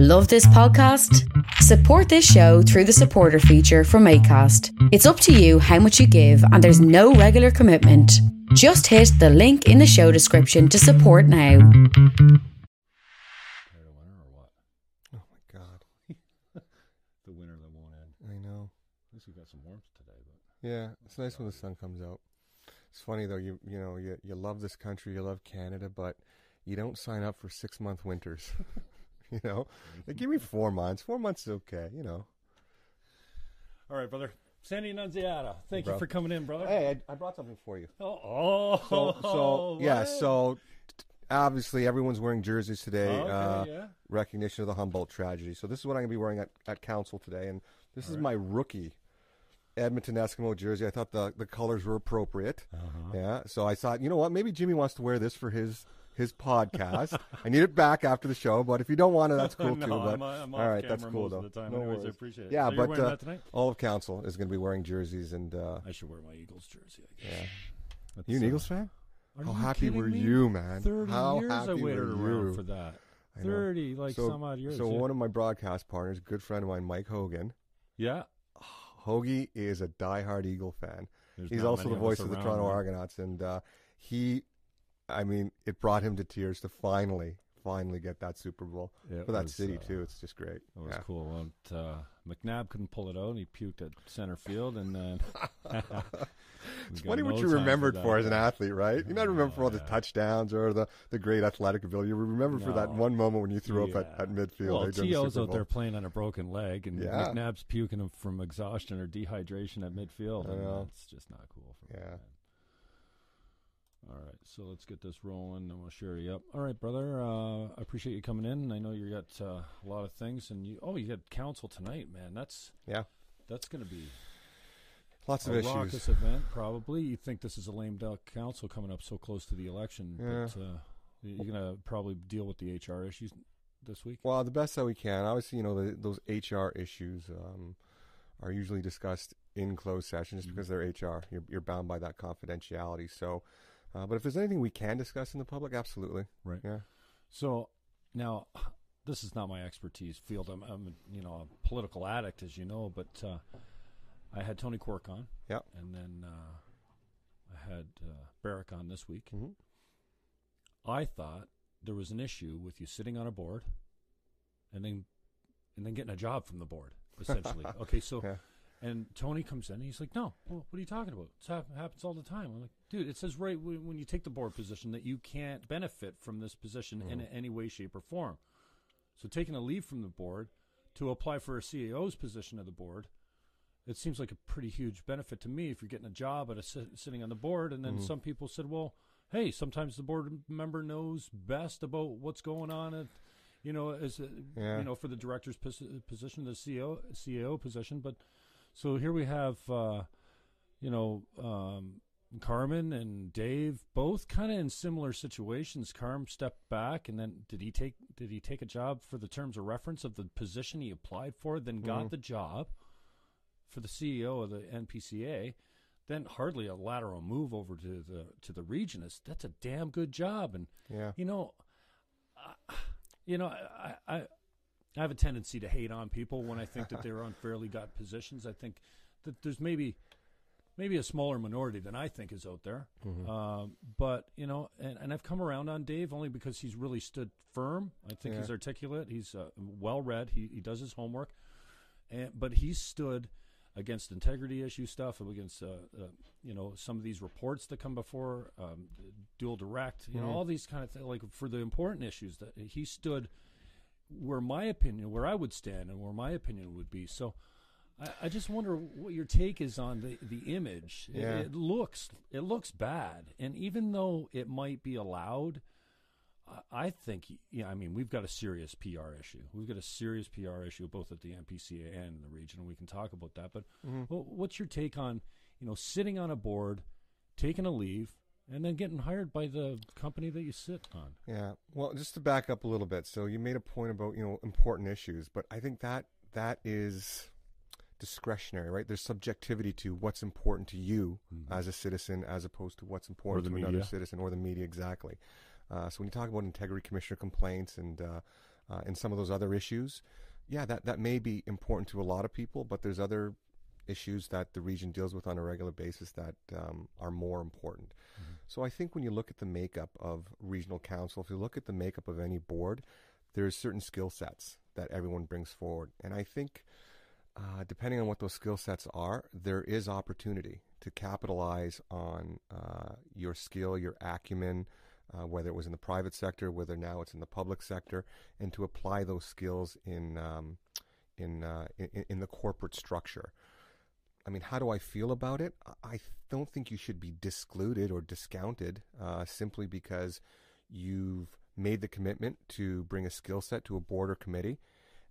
Love this podcast? Support this show through the supporter feature from ACAST. It's up to you how much you give, and there's no regular commitment. Just hit the link in the show description to support now. Oh Declare a winner or what? Oh my god. The winner that won't end. I know. At least we got some warmth today, but Yeah, it's nice when the sun comes out. It's funny though. You you know you you love this country, you love Canada, but you don't sign up for six month winters. you know, like, give me four months. Four months is okay. You know. all right, brother. Sandy Annunziata, thank Bro. you for coming in, brother. Hey, I, I brought something for you. Oh, oh, So so yeah. So obviously everyone's wearing jerseys today. Okay, uh, yeah. Recognition of the Humboldt tragedy. So this is what I'm gonna be wearing at, at council today, and this is my rookie Edmonton Eskimo jersey. I thought the the colors were appropriate. Uh-huh. Yeah. So I thought, you know what? Maybe Jimmy wants to wear this for his his podcast. I need it back after the show, but if you don't want it, that's cool No, too. But I'm, I'm all right, that's cool though. No Anyways, worries. appreciate it. Yeah, So but uh, all of council is going to be wearing jerseys, and uh, I should wear my Eagles jersey. I guess. yeah. That's, You an uh, Eagles fan? How happy were me? you, man? Thirty How years happy I waited were around you? for that. Thirty, like so, some odd years. So yeah. one of my broadcast partners, good friend of mine, Mike Hogan. yeah. Hoagie is a diehard Eagle fan. There's He's also the voice of the Toronto. Argonauts, and uh, he, I mean, it brought him to tears to finally, finally get that Super Bowl It for that was, city uh, too. It's just great. It was Yeah. cool. And, uh, McNabb couldn't pull it out, and he puked at center field. And then It's funny what you remembered for, as an athlete, right? You're not remembered for all the touchdowns or the, the great athletic ability. You remember for that one moment when you threw up at, at midfield. Well, the T.O.'s Super out there playing on a broken leg, and Yeah. McNabb's puking him from exhaustion or dehydration at midfield. And know. It's just not cool. For Yeah. me. All right, so let's get this rolling, and we'll share you up. All right, brother. Uh, I appreciate you coming in. I know you got uh, a lot of things, and you. Oh, you got council tonight, man. That's Yeah, that's going to be lots of a issues. raucous event. Probably, you think this is a lame duck council coming up so close to the election, Yeah. but uh, you're going to probably deal with the HR issues this week. Well, the best that we can. Obviously, you know the, those HR issues um, are usually discussed in closed sessions Mm-hmm. because they're HR. You're, you're bound by that confidentiality. So, uh, but if there's anything we can discuss in the public, absolutely. Right. Yeah. So now, this is not my expertise field. I'm, I'm you know, a political addict, as you know. But uh, I had Tony Quirk on, Yep. and then uh, I had uh, Barrick on this week. Mhm. I thought there was an issue with you sitting on a board, and then and then getting a job from the board, essentially. okay, so. Yeah. And Tony comes in. and He's like, "No, well, what are you talking about? It hap- happens all the time." I'm like, "Dude, it says right when, when you take the board position that you can't benefit from this position in mm-hmm. any way, shape, or form. So taking a leave from the board to apply for a CAO's position of the board, it seems like a pretty huge benefit to me if you're getting a job at a sit- sitting on the board. And then mm-hmm. some people said, "Well, hey, sometimes the board member knows best about what's going on at." You know, as Yeah. you know, for the director's pos- position, the CEO CAO position, but so here we have, uh, you know, um, Carmen and Dave both kind of in similar situations. Carm stepped back, and then did he take did he take a job for the terms of reference of the position he applied for? Then got the job for the CEO of the NPCA. Then hardly a lateral move over to the to the region is that's a damn good job, and Yeah. you know, I, you know, I, I I have a tendency to hate on people when I think that they're unfairly got positions. I think that there's maybe maybe a smaller minority than I think is out there. Mm-hmm. Um, but you know, and, and I've come around on Dave only because he's really stood firm. I think Yeah. he's articulate. He's uh, well read. He he does his homework, and but he stood against integrity issue stuff, against uh, uh, you know some of these reports that come before um, dual direct, you know all these kind of things. Like for the important issues that he stood where my opinion, where I would stand, and where my opinion would be. So. I, I just wonder what your take is on the, the image. It- Yeah. It, looks it looks bad, and even though it might be allowed, I- I think yeah. I mean, we've got a serious PR issue. We've got a serious PR issue both at the NPCA and the region, we can talk about that. But mm-hmm. wh- what's your take on you know sitting on a board, taking a leave, and then getting hired by the company that you sit on? Yeah. Well, just to back up a little bit. So you made a point about, you know, important issues, but I think that that is discretionary, right? There's subjectivity to what's important to you as a citizen as opposed to what's important to another citizen or the media exactly. Uh, so when you talk about integrity commissioner complaints and uh, uh, and some of those other issues, yeah, that, that may be important to a lot of people, but there's other issues that the region deals with on a regular basis that um, are more important. Mm-hmm. So I think when you look at the makeup of regional council, if you look at the makeup of any board, there's certain skill sets that everyone brings forward. And I think uh, depending on what those skill sets are, there is opportunity to capitalize on uh, your skill, your acumen, uh, whether it was in the private sector, whether now it's in the public sector, and to apply those skills in um, in, uh, in, in the corporate structure. I mean, how do I feel about it? I don't think you should be discluded or discounted uh, simply because you've made the commitment to bring a skill set to a board or committee.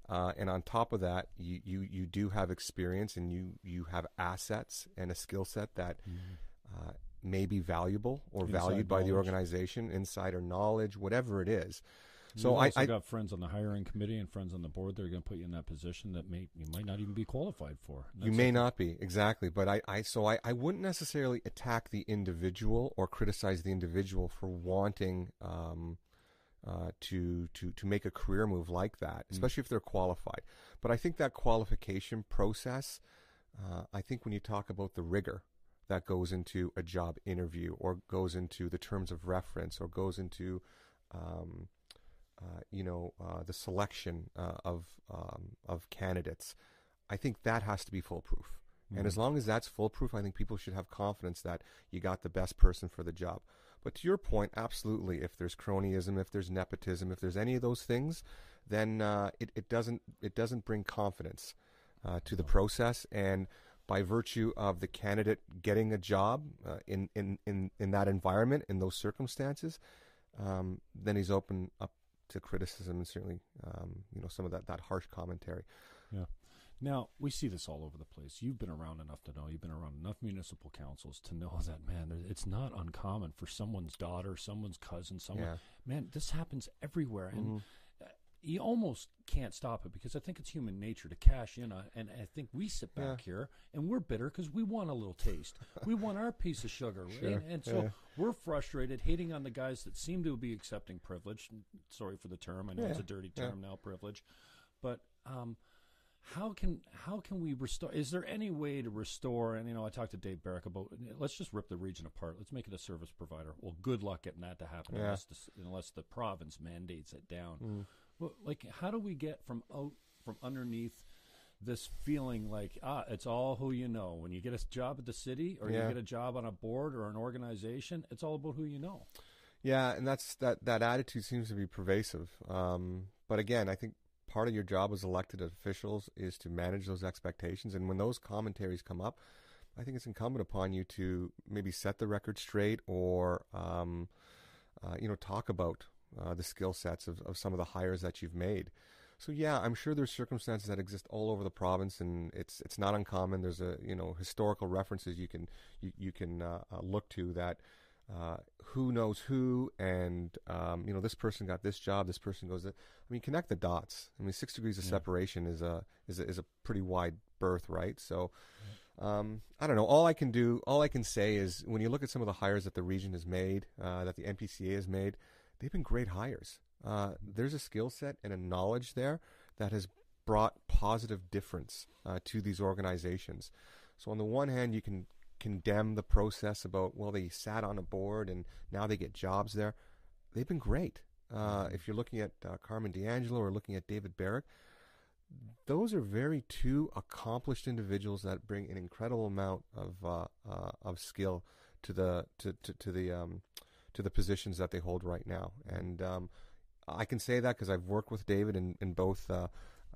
Uh, and on top of that, you, you, you do have experience and you, you have assets and a skill set that mm-hmm. uh, may be valuable or Inside valued by the organization, insider knowledge, whatever it is. So I, I got friends on the hiring committee and friends on the board that are going to put you in that position that may you might not even be qualified for. you may not be exactly, but I, I so I, I wouldn't necessarily attack the individual or criticize the individual for wanting um, uh, to to to make a career move like that, mm. especially mm. if they're qualified. But I think that qualification process, uh, I think when you talk about the rigor that goes into a job interview or goes into the terms of reference or goes into um, uh, you know uh, the selection uh, of um, of candidates, I think that has to be foolproof. Mm. And as mm. long as that's foolproof, I think people should have confidence that you got the best person for the job. But to your point, absolutely, if there's cronyism, if there's nepotism, if there's any of those things, then uh, it, it doesn't it doesn't bring confidence uh, to the process. And by virtue of the candidate getting a job uh, in, in, in, in that environment, in those circumstances, um, then he's open up to criticism and certainly um, you know some of that, that harsh commentary. Yeah. Now we see this all over the place. You've been around enough to know. You've been around enough municipal councils to know that man. It's not uncommon for someone's daughter, someone's cousin, someone. Yeah. Man, this happens everywhere, and mm-hmm. Uh, you almost can't stop it because I think it's human nature to cash in. On, and I think we sit back yeah. here and we're bitter because we want a little taste. we want our piece of sugar, sure. and, and, so yeah. we're frustrated, hating on the guys that seem to be accepting privilege. Sorry for the term. I know it's a dirty term now, privilege, but. Um, how can how can we restore? Is there any way to restore? And you know, I talked to Dave Barrick about let's just rip the region apart. Let's make it a service provider. Well, good luck getting that to happen yeah. unless, the, unless the province mandates it down. Mm. Well, like, how do we get from out from underneath? this feeling like ah it's all who you know when you get a job at the city or yeah. you get a job on a board or an organization it's all about who you know yeah and that's that that attitude seems to be pervasive um, but again i think part of your job as elected officials is to manage those expectations. And when those commentaries come up, I think it's incumbent upon you to maybe set the record straight or, um, uh, you know, talk about uh, the skill sets of, of some of the hires that you've made. So yeah, I'm sure there's circumstances that exist all over the province, and it's it's not uncommon. There's a you know historical references you can you, you can uh, uh look to that uh, who knows who, and um, you know this person got this job, this person goes. I mean, connect the dots. I mean, six degrees of yeah. separation is a is a, is a pretty wide berth, right? So. Um, I don't know. All I can do, all I can say is when you look at some of the hires that the region has made, uh, that the NPCA has made, they've been great hires. Uh, there's a skill set and a knowledge there that has brought positive difference uh, to these organizations. So on the one hand, you can condemn the process about well they sat on a board and now they get jobs there. They've been great. Uh, mm-hmm. if you're looking at uh, Carmen D'Angelo or looking at David Barrick, those are very two accomplished individuals that bring an incredible amount of uh, uh of skill to the to, to, to the um, to the positions that they hold right now. And um, I can say that because I've worked with David in, in both uh,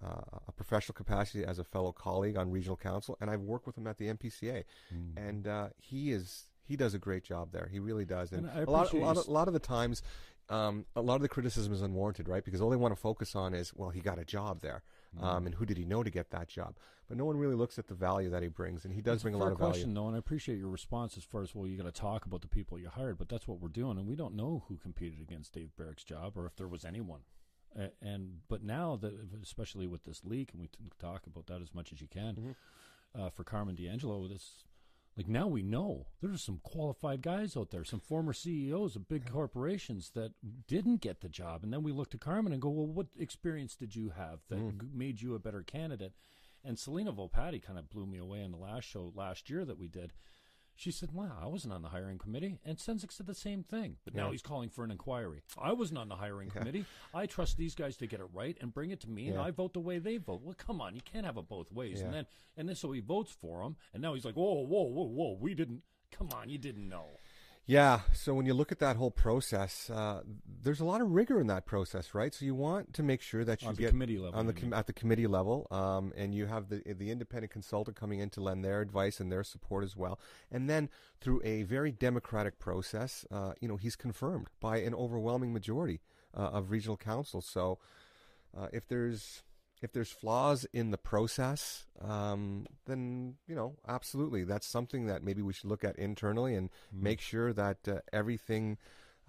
uh, a professional capacity as a fellow colleague on regional council, and I've worked with him at the NPCA, mm. and uh, he is he does a great job there. He really does, and, and a lot, a lot, of, a lot of the times. Um, a lot of the criticism is unwarranted, right? Because all they want to focus on is, well, he got a job there. Um, and who did he know to get that job? But no one really looks at the value that he brings, and he does bring a, lot of question, value. though, and I appreciate your response as far as, well, you got to talk about the people you hired, but that's what we're doing, and we don't know who competed against Dave Barrick's job or if there was anyone and but now that especially with this leak, and we can talk about that as much as you can. Mm-hmm. Uh, for Carmen D'Angelo, this like now we know there's some qualified guys out there, some former CEOs of big corporations that didn't get the job, and then we look to Carmen and go, well, what experience did you have that Mm. made you a better candidate? And Selina Volpatti kind of blew me away in the last show last year that we did. She said, "Wow, I wasn't on the hiring committee." And Sendzik said the same thing, but now he's calling for an inquiry. I wasn't on the hiring committee. I trust these guys to get it right and bring it to me, and I vote the way they vote. Well, come on, you can't have it both ways. And then, and then, so he votes for him, and now he's like, "Whoa, whoa, whoa, whoa, we didn't." Come on, you didn't know. Yeah. So when you look at that whole process, uh, there's a lot of rigor in that process, right? So you want to make sure that you On the get committee level, on the com- at the committee level, um, and you have the the independent consultant coming in to lend their advice and their support as well. And then through a very democratic process, uh, you know, he's confirmed by an overwhelming majority uh, of regional councils. So uh, if there's if there's flaws in the process, um, then you know absolutely that's something that maybe we should look at internally and make sure that uh, everything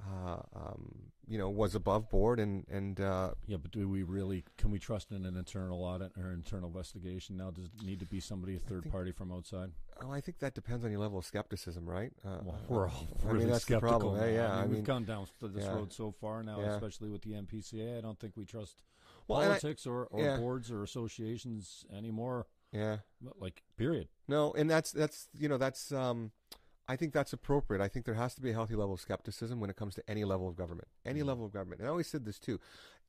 uh, um, you know was above board and and uh, Yeah, but do we really? Can we trust in an internal audit or internal investigation now? Does it need to be somebody, a third think- party from outside? oh, I think that depends on your level of skepticism, right? Uh, Well, we're all I really mean that's the skeptical. problem. now. Yeah, yeah. I mean, I we've mean, gone down th- this yeah. road so far now, Yeah. especially with the NPCA. I don't think we trust Well, and I- politics or, or yeah. boards or associations anymore. yeah. Like, period. No, and that's that's you know that's um, I think that's appropriate. I think there has to be a healthy level of skepticism when it comes to any level of government, any Mm-hmm. level of government. And I always said this too: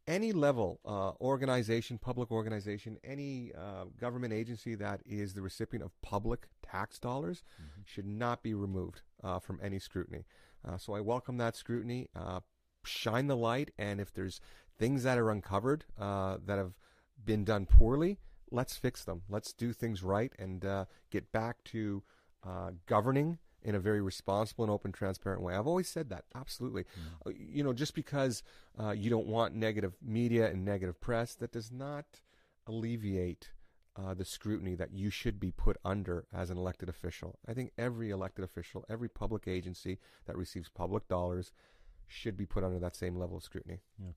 any level, uh, organization, public organization, any uh, government agency that is the recipient of public tax dollars Mm-hmm. should not be removed uh, from any scrutiny. Uh, so I welcome that scrutiny. Shine the light, and if there's things that are uncovered uh, that have been done poorly, let's fix them. Let's do things right and uh, get back to uh, governing in a very responsible and open, transparent way. I've always said that, absolutely. Uh, You know, just because uh, you don't want negative media and negative press, that does not alleviate uh, the scrutiny that you should be put under as an elected official. I think every elected official, every public agency that receives public dollars should be put under that same level of scrutiny. Yeah.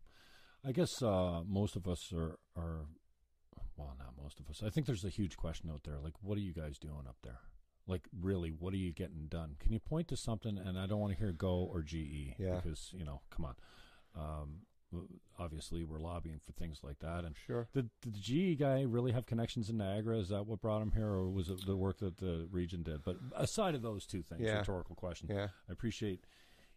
I guess uh, most of us are, are, well, not most of us. I think there's a huge question out there. Like, what are you guys doing up there? Like, really, what are you getting done? Can you point to something? And I don't want to hear Go or GE Yeah. because you know, come on. Um, obviously, we're lobbying for things like that. And Sure. did, did the GE guy really have connections in Niagara? Is that what brought him here, or was it the work that the region did? But aside of those two things, Yeah. rhetorical question. Yeah. I appreciate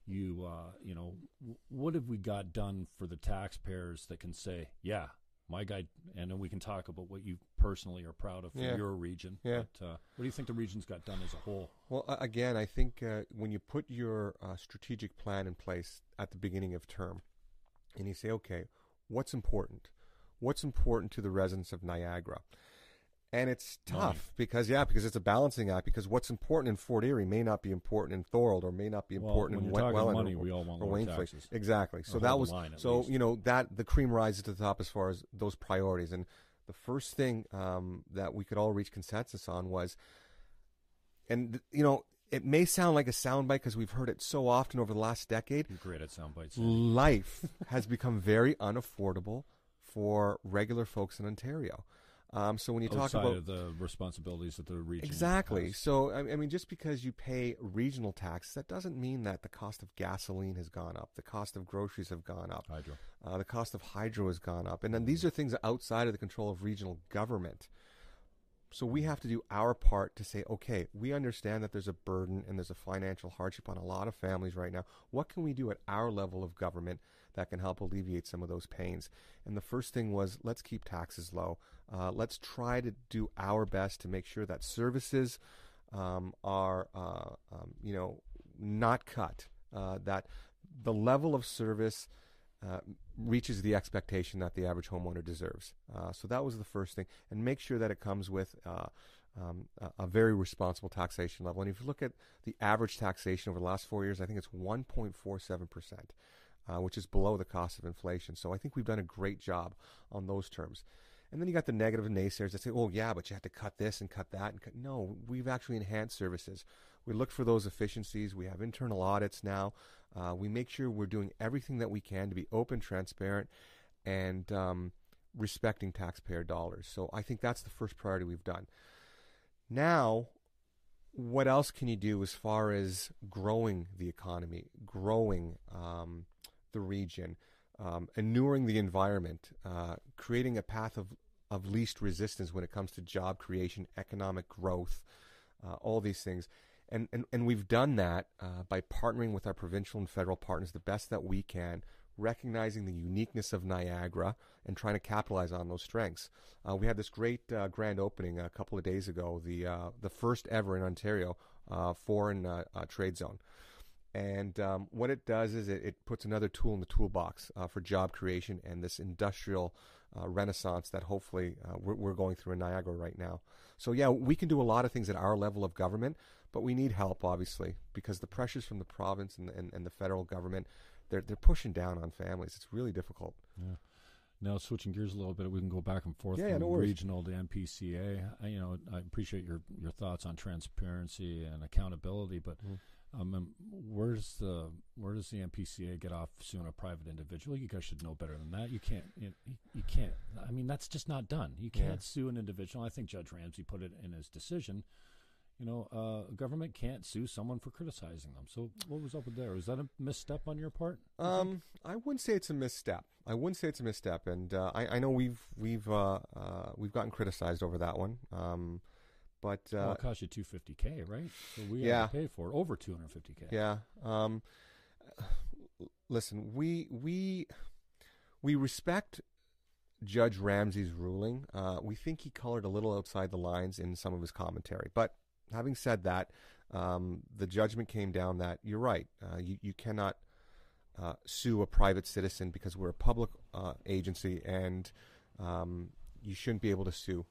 you. Uh, you know, w- what have we got done for the taxpayers that can say, "Yeah, my guy," and then we can talk about what you personally are proud of for Yeah. your region. Yeah. But, uh, what do you think the region's got done as a whole? Well, again, I think uh, when you put your uh, strategic plan in place at the beginning of term, and you say, okay, what's important? What's important to the residents of Niagara? And it's Money. tough because, yeah, because it's a balancing act. Because what's important in Fort Erie may not be important in Thorold, or may not be Well, important when in talking Welland money, or, we all want or taxes. Exactly. So that was line so least. you know that the cream rises to the top as far as those priorities. And the first thing um, that we could all reach consensus on was and you know it may sound like a soundbite because we've heard it so often over the last decade. You're great at sound bites. Life has become very unaffordable for regular folks in Ontario. Um, so when you talk about of the responsibilities that the region exactly, has. so I I mean, just because you pay regional tax, that doesn't mean that the cost of gasoline has gone up, the cost of groceries have gone up, Hydro. uh, the cost of hydro has gone up, and then these are things outside of the control of regional government. So we have to do our part to say, okay, we understand that there's a burden and there's a financial hardship on a lot of families right now. What can we do at our level of government that can help alleviate some of those pains? And the first thing was let's keep taxes low. Uh, let's try to do our best to make sure that services um, are, uh, um, you know, not cut. Uh, that the level of service uh, reaches the expectation that the average homeowner deserves. Uh, so that was the first thing, and make sure that it comes with uh, um, a, very responsible taxation level. And if you look at the average taxation over the last four years, I think it's 1.47 percent, uh, which is below the cost of inflation. So I think we've done a great job on those terms. And then you got the negative naysayers that say, "Oh, yeah, but you have to cut this and cut that." And cut. no, we've actually enhanced services. We look for those efficiencies. We have internal audits now. Uh, we make sure we're doing everything that we can to be open, transparent, and um, respecting taxpayer dollars. So I think that's the first priority we've done. Now, what else can you do as far as growing the economy, growing um, the region, um, inuring the environment, uh, creating a path of, of least resistance when it comes to job creation, economic growth, uh, all these things. And, and, and we've done that uh, by partnering with our provincial and federal partners the best that we can, recognizing the uniqueness of Niagara and trying to capitalize on those strengths. Uh, we had this great uh, grand opening a couple of days ago, the uh, the first ever in Ontario uh, foreign uh, uh, trade zone. And um, what it does is it, it, puts another tool in the toolbox for job creation and this industrial renaissance that hopefully we're, we're going through in Niagara right now. So yeah, we can do a lot of things at our level of government, but we need help, obviously, because the pressures from the province and, and, and the federal government they're they're pushing down on families. It's really difficult. Yeah. Now switching gears a little bit, we can go back and forth yeah, from no regional to NPCA. I, you know, I appreciate your your thoughts on transparency and accountability, but mm. Um, where's the where does the NPCA get off suing a private individual? You guys should know better than that. You can't you, you can't. I mean, that's just not done. You can't yeah. sue an individual. I think Judge Ramsay put it in his decision you know, uh, a government can't sue someone for criticizing them. So what was up with there? Was that a misstep on your part? Um, I wouldn't say it's a misstep. I wouldn't say it's a misstep, and uh, I, I, know we've we've uh, uh we've gotten criticized over that one. Um, but well, it cost you two fifty k, right? So we yeah. had to pay for over two hundred fifty k. Yeah. Um, listen, we we we respect Judge Ramsay's ruling. Uh, we think he colored a little outside the lines in some of his commentary, but having said that, um, the judgment came down that you're right. Uh, you, you cannot uh, sue a private citizen because we're a public uh, agency and um, you shouldn't be able to sue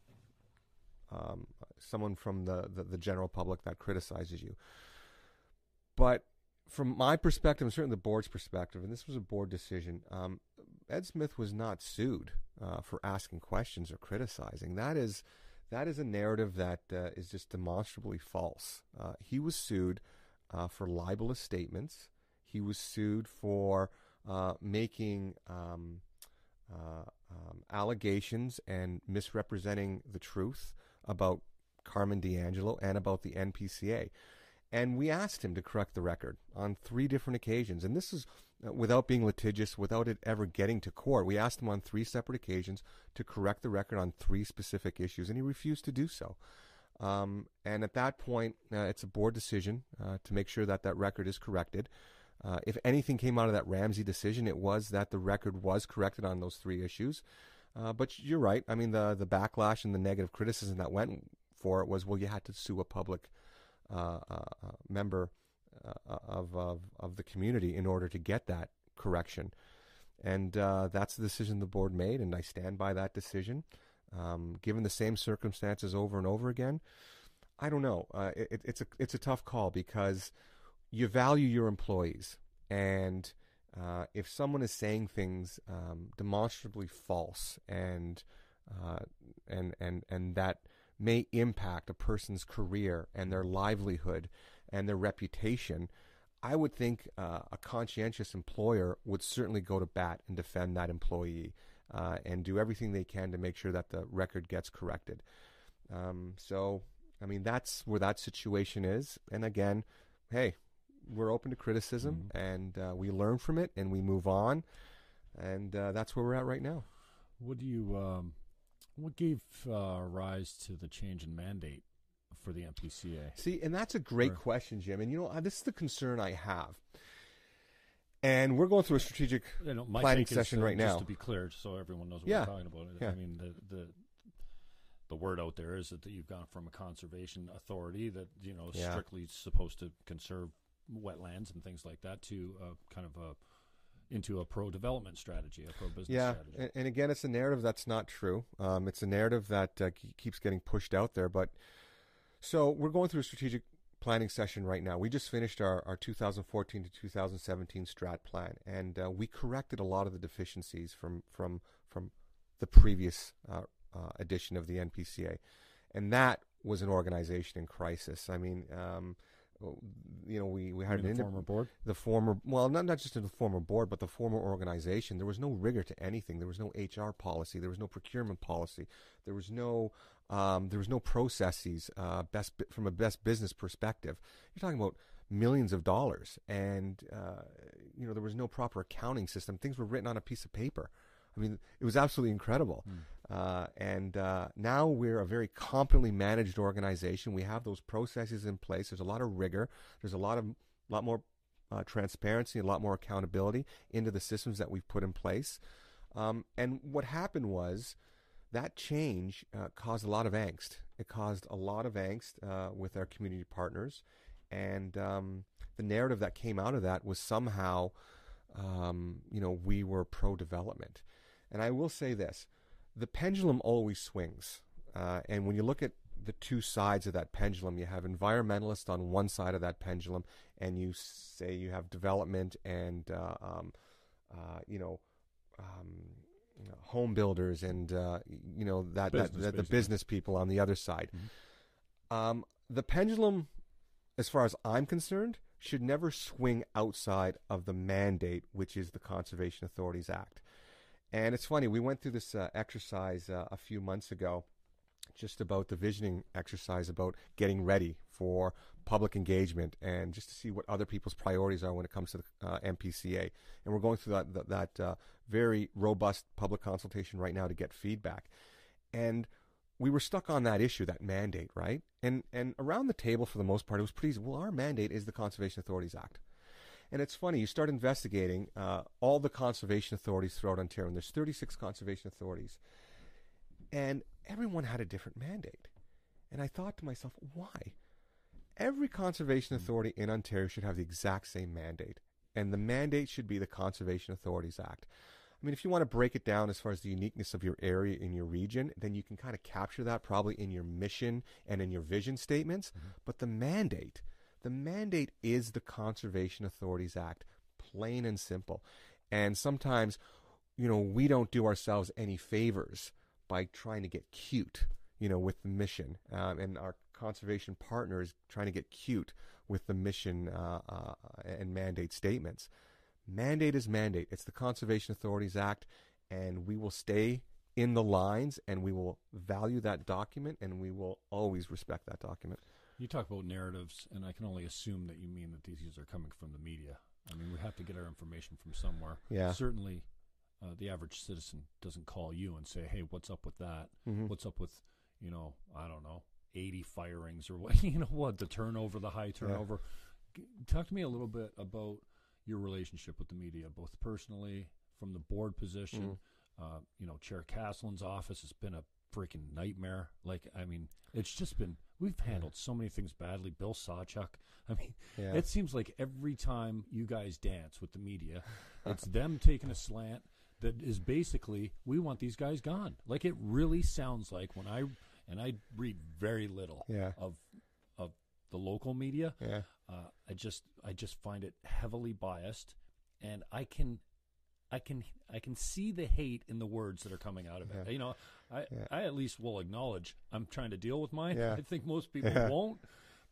um, someone from the, the, the, general public that criticizes you. But from my perspective, and certainly the board's perspective, and this was a board decision, um, Ed Smith was not sued uh, for asking questions or criticizing. That is that is a narrative that uh, is just demonstrably false. Uh, he was sued uh, for libelous statements. He was sued for uh, making um, uh, um, allegations and misrepresenting the truth about Carmen D'Angelo and about the NPCA. And we asked him to correct the record on three different occasions. And this is uh, without being litigious, without it ever getting to court. We asked him on three separate occasions to correct the record on three specific issues, and he refused to do so. Um, and at that point, uh, it's a board decision uh, to make sure that that record is corrected. Uh, if anything came out of that Ramsay decision, it was that the record was corrected on those three issues. Uh, but you're right. I mean, the the backlash and the negative criticism that went for it was, well, you had to sue a public uh, member uh, of, of, of the community in order to get that correction. And uh, that's the decision the board made, and I stand by that decision. Um, given the same circumstances over and over again, I don't know. Uh, it, it's a it's a tough call because you value your employees, and uh, if someone is saying things um, demonstrably false and uh, and and and that may impact a person's career and their livelihood and their reputation, I would think uh, a conscientious employer would certainly go to bat and defend that employee uh, and do everything they can to make sure that the record gets corrected. Um, so, I mean, that's where that situation is. And again, hey, we're open to criticism mm-hmm. and uh, we learn from it and we move on. And uh, that's where we're at right now. What do you, um, what gave uh, rise to the change in mandate for the NPCA? See, and that's a great or, question, Jim. And you know, this is the concern I have. And we're going through a strategic you know, planning session is, uh, right now. to be clear, so everyone knows what yeah. we're talking about. Yeah. I mean, the, the the word out there is that, that you've gone from a conservation authority that you know yeah. strictly supposed to conserve wetlands and things like that to a kind of a into a pro development strategy, a pro business yeah, strategy. And, and again, it's a narrative that's not true. Um, it's a narrative that uh, keeps getting pushed out there, but so we're going through a strategic planning session right now. We just finished our, our 2014 to 2017 strat plan, and uh, we corrected a lot of the deficiencies from from from the previous uh, uh, edition of the NPCA, and that was an organization in crisis. I mean, um, you know, we, we had the former board. The former, well, not not just in the former board, but the former organization. There was no rigor to anything. There was no HR policy. There was no procurement policy. There was no um, there was no processes. Uh, best from a best business perspective, you're talking about millions of dollars, and uh, you know there was no proper accounting system. Things were written on a piece of paper. I mean, it was absolutely incredible. Mm. Uh, and uh, now we're a very competently managed organization. We have those processes in place. There's a lot of rigor. There's a lot of lot more uh, transparency, a lot more accountability into the systems that we've put in place. Um, and what happened was that change uh, caused a lot of angst. It caused a lot of angst uh, with our community partners, and um, the narrative that came out of that was somehow, um, you know, we were pro-development. And I will say this the pendulum always swings. Uh, and when you look at the two sides of that pendulum, you have environmentalists on one side of that pendulum, and you say you have development and, uh, um, uh, you know, um, you know, home builders and, uh, you know, that, business, that, that the business people on the other side. Mm-hmm. Um, the pendulum, as far as I'm concerned, should never swing outside of the mandate, which is the Conservation Authorities Act. And it's funny, we went through this uh, exercise uh, a few months ago, just about the visioning exercise about getting ready for public engagement and just to see what other people's priorities are when it comes to the uh, NPCA. And we're going through that, that, that uh, very robust public consultation right now to get feedback. And we were stuck on that issue, that mandate, right? And and around the table, for the most part, it was pretty easy. Well, our mandate is the Conservation Authorities Act. And it's funny, you start investigating uh, all the conservation authorities throughout Ontario, and there's 36 conservation authorities. And everyone had a different mandate. And I thought to myself, why? Every conservation hmm. authority in Ontario should have the exact same mandate. And the mandate should be the Conservation Authorities Act. I mean, if you want to break it down as far as the uniqueness of your area in your region, then you can kind of capture that probably in your mission and in your vision statements. Mm-hmm. But the mandate, the mandate is the Conservation Authorities Act, plain and simple. And sometimes, you know, we don't do ourselves any favors by trying to get cute, you know, with the mission. Um, and our conservation partners trying to get cute with the mission uh, uh, and mandate statements. Mandate is mandate. It's the Conservation Authorities Act, and we will stay in the lines and we will value that document and we will always respect that document. You talk about narratives, and I can only assume that you mean that these are coming from the media. I mean, we have to get our information from somewhere. Yeah. Certainly, uh, the average citizen doesn't call you and say, "Hey, what's up with that? Mm-hmm. What's up with, you know, I don't know, 80 firings or what? You know what? The turnover, the high turnover." Yeah. Talk to me a little bit about your relationship with the media, both personally, from the board position. Mm-hmm. Uh, you know, Chair Caslin's office has been a freaking nightmare. Like, I mean, it's just been we've handled so many things badly. Bill Sawchuk. I mean, yeah. it seems like every time you guys dance with the media, it's them taking a slant that is basically we want these guys gone. Like it really sounds like when I and I read very little yeah. of of the local media. Yeah. Uh, I just I just find it heavily biased, and I can I can I can see the hate in the words that are coming out of it. Yeah. You know, I yeah. I at least will acknowledge I'm trying to deal with mine. Yeah. I think most people won't.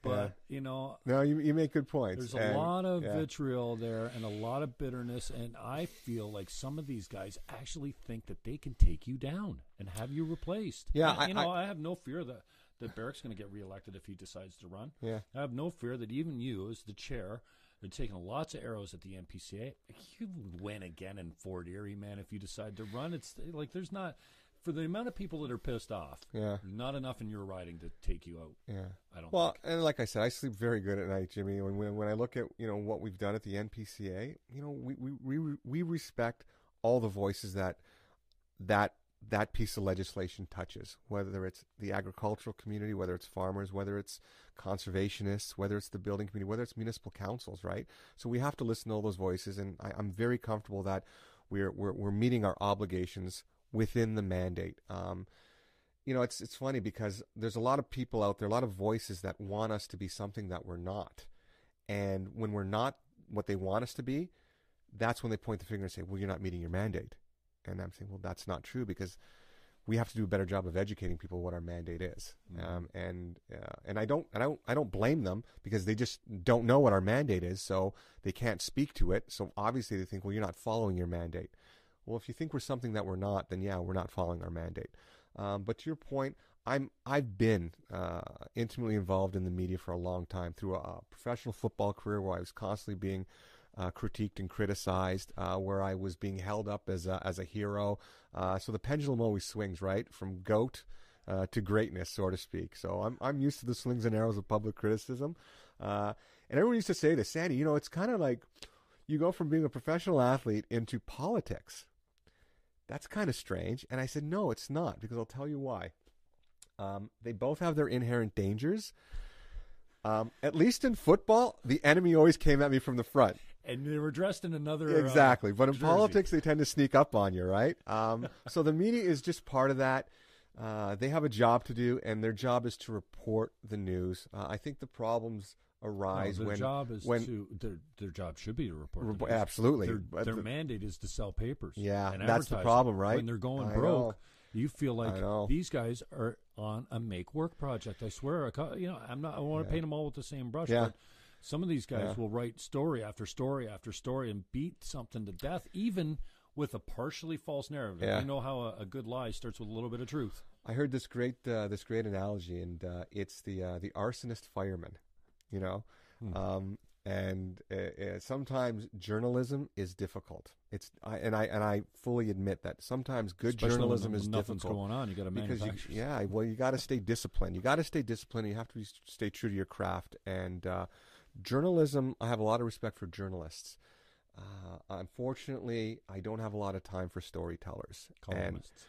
But you know, no, you you make good points. There's a and, lot of vitriol there and a lot of bitterness, and I feel like some of these guys actually think that they can take you down and have you replaced. Yeah, and, I, you know, I, I have no fear that that Barrick's going to get reelected if he decides to run. Yeah, I have no fear that even you, as the chair, they're taking lots of arrows at the NPCA. You win again in Fort Erie, man. If you decide to run, it's like there's not for the amount of people that are pissed off. Yeah, not enough in your riding to take you out. Yeah, I don't. Well, think. and like I said, I sleep very good at night, Jimmy. When when, when I look at you know what we've done at the NPCA, you know we we we, we respect all the voices that that that piece of legislation touches, whether it's the agricultural community, whether it's farmers, whether it's conservationists, whether it's the building community, whether it's municipal councils, right? So we have to listen to all those voices, and I, am very comfortable that we're, we're, we're meeting our obligations within the mandate. Um, you know, it's it's funny because there's a lot of people out there, a lot of voices that want us to be something that we're not, and when we're not what they want us to be, that's when they point the finger and say, "Well, you're not meeting your mandate." And I'm saying, well, that's not true because we have to do a better job of educating people what our mandate is. Mhm. Um, and uh, and I don't and I don't I don't blame them because they just don't know what our mandate is, so they can't speak to it. So obviously they think, well, you're not following your mandate. Well, if you think we're something that we're not, then yeah, we're not following our mandate. Um, but to your point, I'm I've been uh, intimately involved in the media for a long time through a, a professional football career where I was constantly being uh, critiqued and criticized, uh, where I was being held up as a, as a hero. Uh, so the pendulum always swings right from goat uh, to greatness, so to speak. So I'm I'm used to the slings and arrows of public criticism, uh, and everyone used to say this, Sandy. You know, it's kind of like you go from being a professional athlete into politics. That's kind of strange. And I said, no, it's not, because I'll tell you why. Um, they both have their inherent dangers. Um, at least in football, the enemy always came at me from the front. And they were dressed in another uh, Exactly. But in jersey. politics, they tend to sneak up on you, right? Um, so the media is just part of that. Uh, they have a job to do, and their job is to report the news. Uh, I think the problems No, arise their when job is when- to their their job should be to report. the news. absolutely. Their, their the- mandate is to sell papers. Yeah, and that's the problem, right? When they're going I broke, know. you feel like these guys are on a make work project. I swear, you know, I'm not. I want to Yeah. paint them all with the same brush. Yeah. But some of these guys Yeah. will write story after story after story and beat something to death, even with a partially false narrative. Yeah. You know how a, a good lie starts with a little bit of truth. I heard this great uh, this great analogy, and uh, it's the uh, the arsonist fireman. You know, Hmm. um, and uh, uh, sometimes journalism is difficult. It's I, and I and I fully admit that sometimes good Especially journalism is nothing's difficult going on. You got to because you, yeah, well, you got to stay disciplined. You got to stay disciplined. You have to be, stay true to your craft. And uh, journalism, I have a lot of respect for journalists. Uh, unfortunately, I don't have a lot of time for storytellers. And columnists.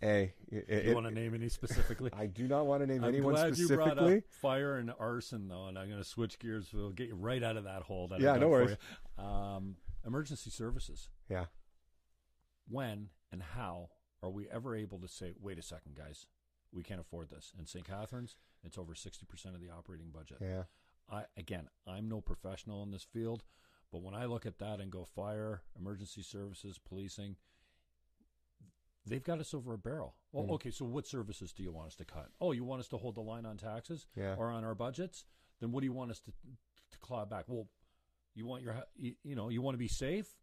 hey, it, you want to name any specifically? I do not want to name I'm anyone glad you brought specifically. up fire and arson, though, and I'm going to switch gears. We'll get you right out of that hole. That Yeah, no for worries. you. Um, emergency services. Yeah. When and how are we ever able to say, "Wait a second, guys, we can't afford this"? In St. Catharines, it's over sixty percent of the operating budget. Yeah. I again, I'm no professional in this field, but when I look at that and go fire, emergency services, policing, they've got us over a barrel. Well, Mm. okay, so what services do you want us to cut? Oh, you want us to hold the line on taxes Yeah. or on our budgets? Then what do you want us to to claw back? Well, you want your you, you know, you want to be safe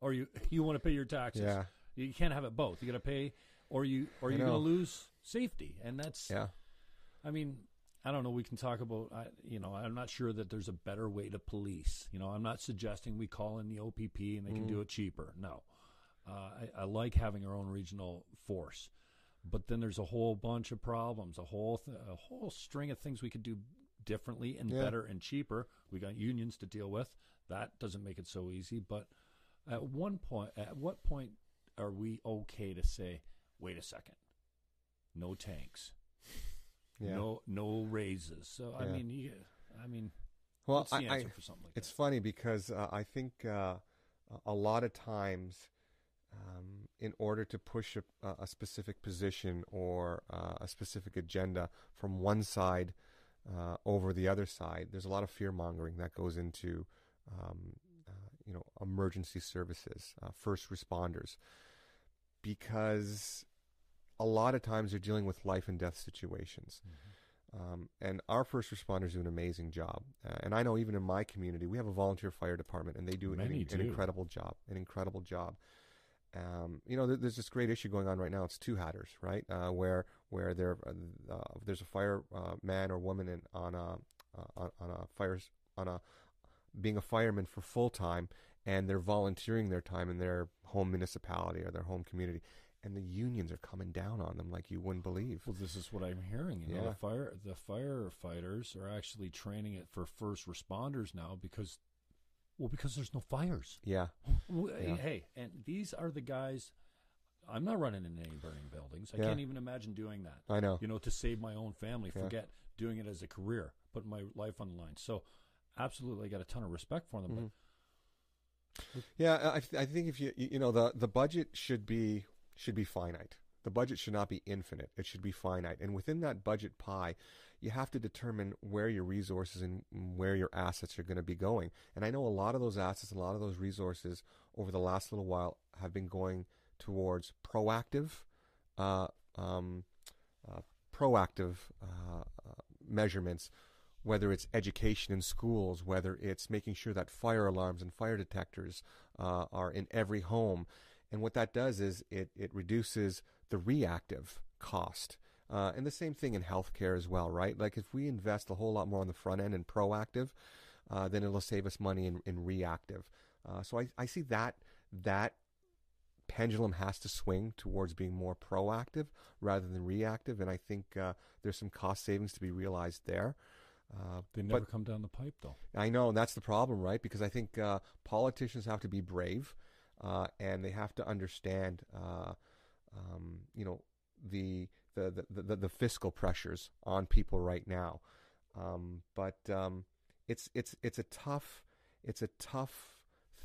or you you want to pay your taxes. Yeah. You can't have it both. You got to pay or you or you're going to lose safety. And that's Yeah. I mean, I don't know. We can talk about, I, you know, I'm not sure that there's a better way to police. You know, I'm not suggesting we call in the OPP and they can Mm. do it cheaper. No. Uh, I, I like having our own regional force. But then there's a whole bunch of problems, a whole th- a whole string of things we could do differently and Yeah. better and cheaper. We got unions to deal with. That doesn't make it so easy. But at one point, at what point are we okay to say, wait a second, no tanks? Yeah. No, no raises. So I Yeah. mean, you, I mean, well, I, I, for something like it's that? funny because uh, I think uh, a lot of times, um, in order to push a, a specific position or uh, a specific agenda from one side uh, over the other side, there's a lot of fear mongering that goes into, um, uh, you know, emergency services, uh, first responders, because a lot of times they're dealing with life and death situations. Um, and our first responders do an amazing job. Uh, and I know even in my community, we have a volunteer fire department, and they do an, an incredible job. An incredible job. Um, you know, there's this great issue going on right now. It's two hatters, right? Uh, where where there uh, uh, there's a fire uh, man or woman in, on a uh, on, on a fires on a being a fireman for full time, and they're volunteering their time in their home municipality or their home community, and the unions are coming down on them like you wouldn't believe. Well, this is what I'm hearing. You know, Yeah. the fire the firefighters are actually training it for first responders now because, well, because there's no fires. Yeah, Well, Yeah. Hey, and these are the guys. I'm not running in any burning buildings. I Yeah. can't even imagine doing that. I know. You know, to save my own family. Forget doing it as a career, putting my life on the line. So, absolutely, I got a ton of respect for them. Mhm. Yeah, I, th- I think if you you you know the the budget should be should be finite. The budget should not be infinite. It should be finite. And within that budget pie, you have to determine where your resources and where your assets are going to be going. And I know a lot of those assets, a lot of those resources over the last little while have been going towards proactive uh, um, uh, proactive uh, uh, measurements, whether it's education in schools, whether it's making sure that fire alarms and fire detectors uh, are in every home. And what that does is it, it reduces the reactive cost. Uh, and the same thing in healthcare as well, right? Like if we invest a whole lot more on the front end and proactive, uh, then it'll save us money in, in reactive. Uh, so I, I see that that pendulum has to swing towards being more proactive rather than reactive, and I think uh, there's some cost savings to be realized there. Uh, they never come down the pipe, though. I know, and that's the problem, right? Because I think uh, politicians have to be brave, uh, and they have to understand, uh, um, you know, the the, the the, the fiscal pressures on people right now. Um, but um, it's it's it's a tough it's a tough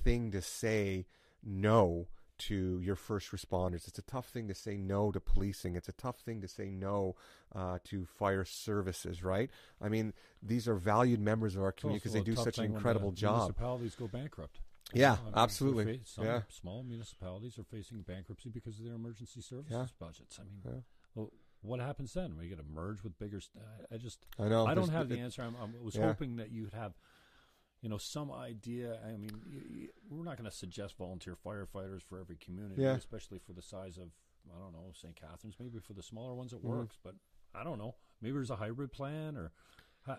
thing to say no to your first responders. It's a tough thing to say no to policing. It's a tough thing to say no uh, to fire services, right? I mean, these are valued members of our community because they do such an incredible job. Municipalities go bankrupt. Yeah, mean, absolutely. Fa- some yeah. small municipalities are facing bankruptcy because of their emergency services yeah. budgets. I mean, yeah. well, what happens then? We get to merge with bigger. St- I just. I know. I don't have the answer. I'm, i was hoping that you'd have you know, some idea. I mean, you, you, we're not going to suggest volunteer firefighters for every community, especially for the size of, I don't know, St. Catharines. Maybe for the smaller ones it mm-hmm. works, but I don't know. Maybe there's a hybrid plan, or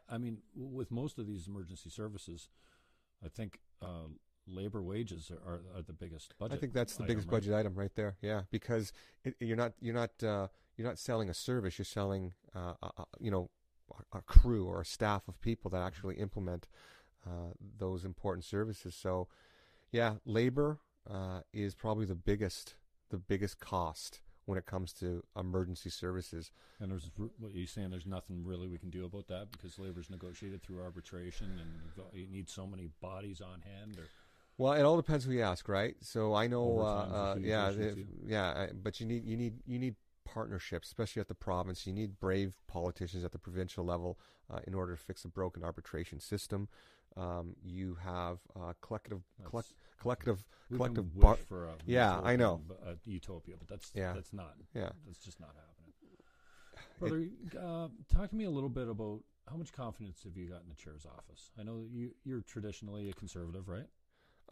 I mean, with most of these emergency services, I think uh, labor wages are, are, are, the biggest budget. I think that's the biggest right? budget item right there. Yeah, because it, you're not you're not uh, you're not selling a service. You're selling, uh, a, you know, a, a crew or a staff of people that actually implement uh, those important services. So, yeah, labor uh, is probably the biggest the biggest cost when it comes to emergency services. And there's what you saying? There's nothing really we can do about that because labor is negotiated through arbitration, and you need so many bodies on hand. Or well, it all depends who you ask, right? So I know, uh, uh, yeah, if, yeah, but you need you need you need partnerships, especially at the province. You need brave politicians at the provincial level uh, in order to fix a broken arbitration system. Um, you have uh, collective collect, collective collective bar- for a yeah I know a utopia but that's yeah. that's not yeah that's just not happening brother uh, talk to me a little bit about how much confidence have you got in the chair's office I know you you're traditionally a conservative right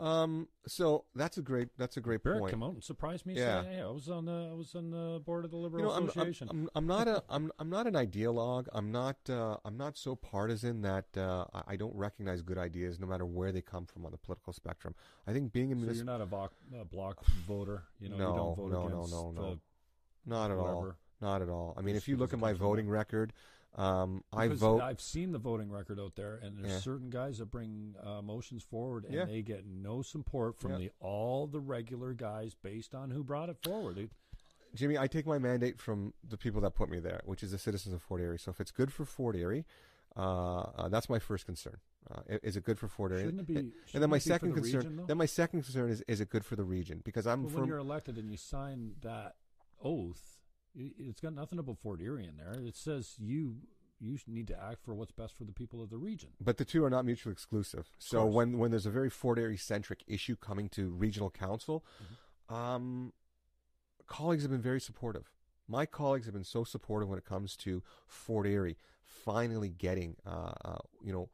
um, so that's a great that's a great Barrett point. come out and surprise me. Yeah, hey, I was on the I was on the board of the Liberal you know, Association. I'm, I'm, I'm, not a I'm I'm not an ideologue. I'm not uh, I'm not so partisan that uh, I don't recognize good ideas no matter where they come from on the political spectrum. I think being a so municip- you're not a block, a block voter. You know, no, you don't vote no, against no, no, the, no, not at all. Not at all. I mean, if you look at my voting record, um, I Because vote. I've seen the voting record out there, and there's Yeah. certain guys that bring uh, motions forward, and Yeah. they get no support from Yeah. the all the regular guys based on who brought it forward. It, Jimmy, I take my mandate from the people that put me there, which is the citizens of Fort Erie. So if it's good for Fort Erie, uh, uh, that's my first concern. Uh, is it good for Fort Erie? shouldn't it be? and shouldn't then my it be for second the concern, region, then my second concern is, is it good for the region? Because I'm But when you're elected and you sign that oath, it's got nothing about Fort Erie in there. It says you you need to act for what's best for the people of the region. But the two are not mutually exclusive. So when when there's a very Fort Erie centric issue coming to regional council, Mm-hmm. um, colleagues have been very supportive. My colleagues have been so supportive when it comes to Fort Erie finally getting, uh, uh, you know,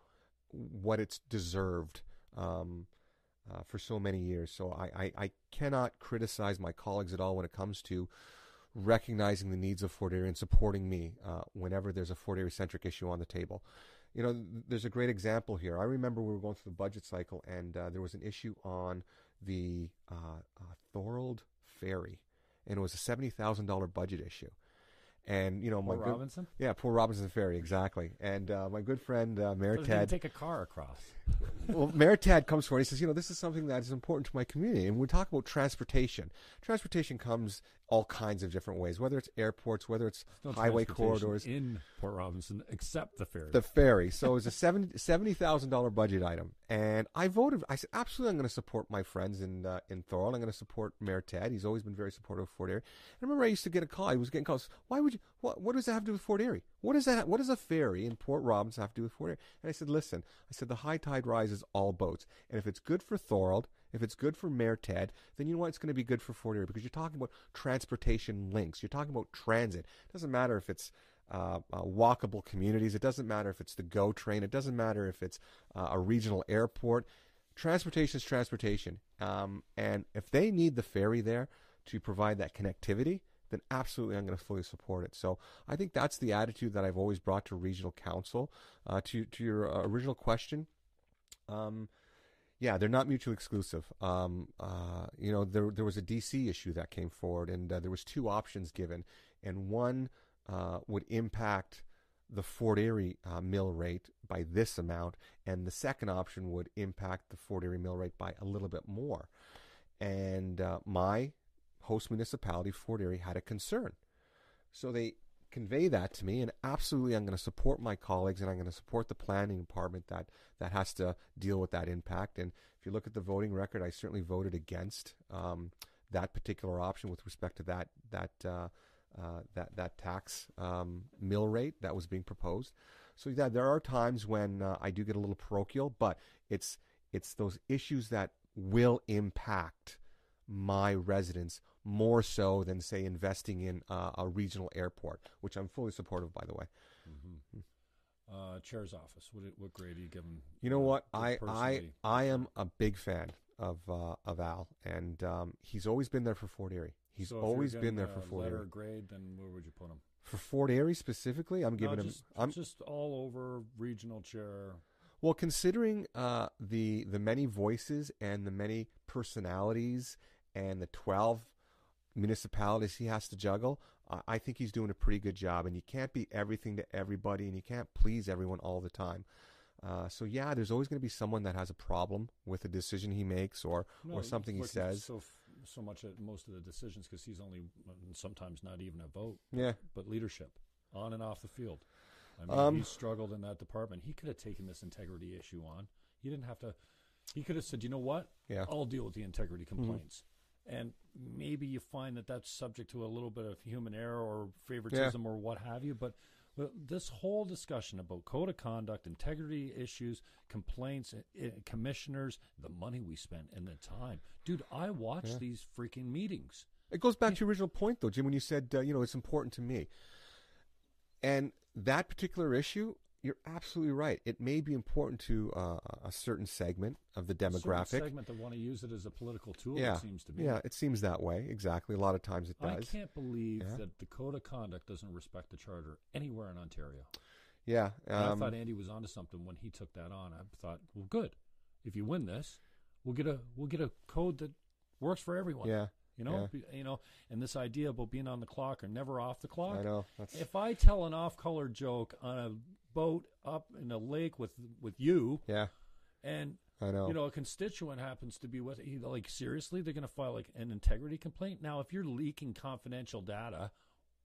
what it's deserved um, uh, for so many years. So I, I, I cannot criticize my colleagues at all when it comes to recognizing the needs of Fort Erie and supporting me uh, whenever there's a Fort Erie centric issue on the table. You know, there's a great example here. I remember we were going through the budget cycle, and uh, there was an issue on the uh, uh, Thorold Ferry, and it was a seventy thousand dollar budget issue. And you know, my good, Robinson. yeah, Port Robinson Ferry, exactly. And uh, my good friend uh, Mayor Doesn't Ted, take a car across. well, Mayor Ted comes forward. He says, "You know, this is something that is important to my community." And we talk about transportation. Transportation comes all kinds of different ways, whether it's airports, whether it's No highway corridors, in Port Robinson, except the ferry. the ferry. So it was a seventy seventy thousand dollar budget item, and I voted. I said, "Absolutely, I'm going to support my friends in uh, in Thorold. I'm going to support Mayor Ted. He's always been very supportive of Fort Erie." I remember I used to get a call. I was getting calls. Why would you? What, what does that have to do with Fort Erie? What does that? What does a ferry in Port Robinson have to do with Fort Erie? And I said, "Listen, I said the high tide rises all boats, and if it's good for Thorold, If it's good for Mayor Ted, then you know what? It's going to be good for Fort Erie because you're talking about transportation links. You're talking about transit. It doesn't matter if it's uh, uh, walkable communities. It doesn't matter if it's the GO train. It doesn't matter if it's uh, a regional airport. Transportation is transportation. Um, and if they need the ferry there to provide that connectivity, then absolutely I'm going to fully support it. So I think that's the attitude that I've always brought to regional council. Uh, to to your uh, original question, um, yeah, they're not mutually exclusive. Um, uh, you know, there there was a DC issue that came forward, and uh, there was two options given, and one uh, would impact the Fort Erie uh, mill rate by this amount, and the second option would impact the Fort Erie mill rate by a little bit more. And my host municipality, Fort Erie, had a concern. So they convey that to me, and absolutely, I'm going to support my colleagues and I'm going to support the planning department that that has to deal with that impact. And if you look at the voting record, I certainly voted against um, that particular option with respect to that that uh, uh, that that tax um, mill rate that was being proposed. So yeah, there are times when uh, I do get a little parochial, but it's it's those issues that will impact my residents more so than say investing in uh, a regional airport, which I'm fully supportive, by the way. Mm-hmm. Uh, chair's office. What, what grade are you giving? You know what? I I I am a big fan of uh, of Al, and um, he's always been there for Fort Erie. He's so always been there for Fort letter Erie. grade, then where would you put him? For Fort Erie specifically, I'm giving no, him. Just, I'm just all over regional chair. Well, considering uh, the the many voices and the many personalities and the twelve municipalities he has to juggle, uh, I think he's doing a pretty good job. And you can't be everything to everybody, and you can't please everyone all the time. Uh, so yeah, there's always going to be someone that has a problem with a decision he makes or No, or something he says. So, so much at most of the decisions because he's only sometimes not even a vote, yeah, but leadership on and off the field. I mean, Um, he struggled in that department. He could have taken this integrity issue on. He didn't have to. He could have said, "You know what? yeah, I'll deal with the integrity complaints." And maybe you find that that's subject to a little bit of human error or favoritism or what have you. But, but this whole discussion about code of conduct, integrity issues, complaints, uh, uh, commissioners, the money we spent, and the time, dude. I watch Yeah. these freaking meetings. It goes back to your original point, though, Jim, when you said, uh, you know, it's important to me. And that particular issue, you're absolutely right. It may be important to uh, a certain segment of the Certain demographic. segment that want to use it as a political tool. yeah, It seems to me. yeah, it seems that way. Exactly. A lot of times it does. I can't believe Yeah. that the code of conduct doesn't respect the charter anywhere in Ontario. Yeah. Um, I thought Andy was onto something when he took that on. I thought, well, good. If you win this, we'll get a we'll get a code that works for everyone. yeah. You know, Be- you know, and this idea about being on the clock or never off the clock. I know. That's, If I tell an off-color joke on a boat up in a lake with with you, yeah. and I know. you know a constituent happens to be with you, like seriously, they're going to file like an integrity complaint. Now, if you're leaking confidential data,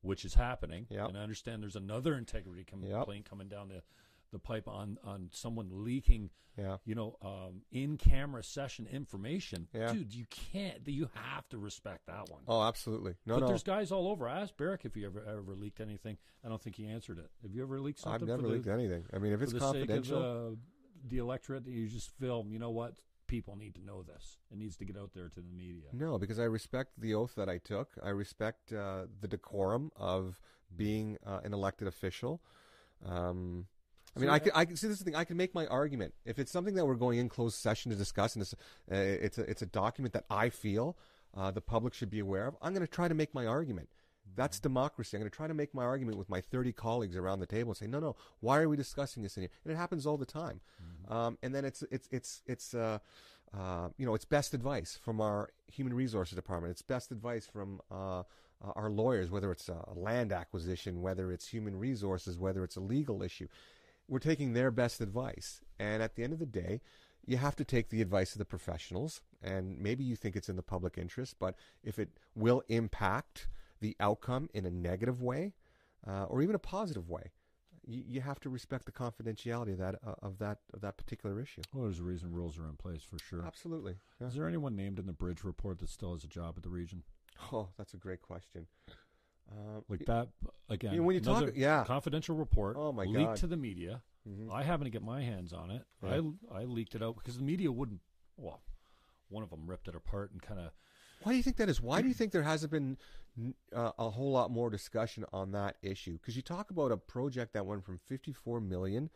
which is happening, Yep. and I understand there's another integrity Yep. complaint coming down the the pipe on on someone leaking yeah. you know, um, in camera session information, Yeah. dude, you can't. You have to respect that one. Oh, absolutely. No, but no. there's guys all over. I asked Barrick if he ever ever leaked anything. I don't think he answered it. Have you ever leaked something? I've never leaked the, anything. I mean, if it's the confidential. sake of the, the electorate you just film. You know what? People need to know this. It needs to get out there to the media. No, because I respect the oath that I took. I respect uh, the decorum of being uh, an elected official. Um, I mean, I can, I can see this is the thing. I can make my argument if it's something that we're going in closed session to discuss, and it's uh, it's a it's a document that I feel uh, the public should be aware of. I'm going to try to make my argument. That's democracy. I'm going to try to make my argument with my 30 colleagues around the table and say, no, no, why are we discussing this in here? And it happens all the time. Um, and then it's it's it's it's uh, uh, you know it's best advice from our human resources department. It's best advice from uh, uh, our lawyers, whether it's a land acquisition, whether it's human resources, whether it's a legal issue. We're taking their best advice, and at the end of the day, you have to take the advice of the professionals. And maybe you think it's in the public interest, but if it will impact the outcome in a negative way, uh, or even a positive way, you, you have to respect the confidentiality of that uh, of that of that particular issue. Well, there's a reason rules are in place for sure. Absolutely. Yeah. Is there anyone named in the bridge report that still has a job at the region? Oh, that's a great question. Uh, Like that again. You know, when you talk- yeah. confidential report. Oh, my leaked God. to the media. mhm. I happened to get my hands on it. I I leaked it out because the media wouldn't. Well, one of them ripped it apart and kind of Why do you think that is? Why do you think there hasn't been uh, a whole lot more discussion on that issue? Because you talk about a project that went from 54 million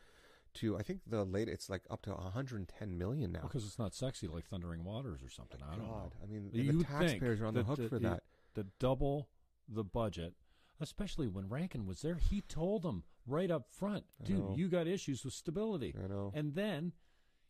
to I think the late it's like up to 110 million now. because it's not sexy like Thundering Waters or something. I don't know. I mean, You the taxpayers are on the hook the- for the- that. The double the budget, especially when Rankin was there, he told them right up front, dude, you got issues with stability. I know. And then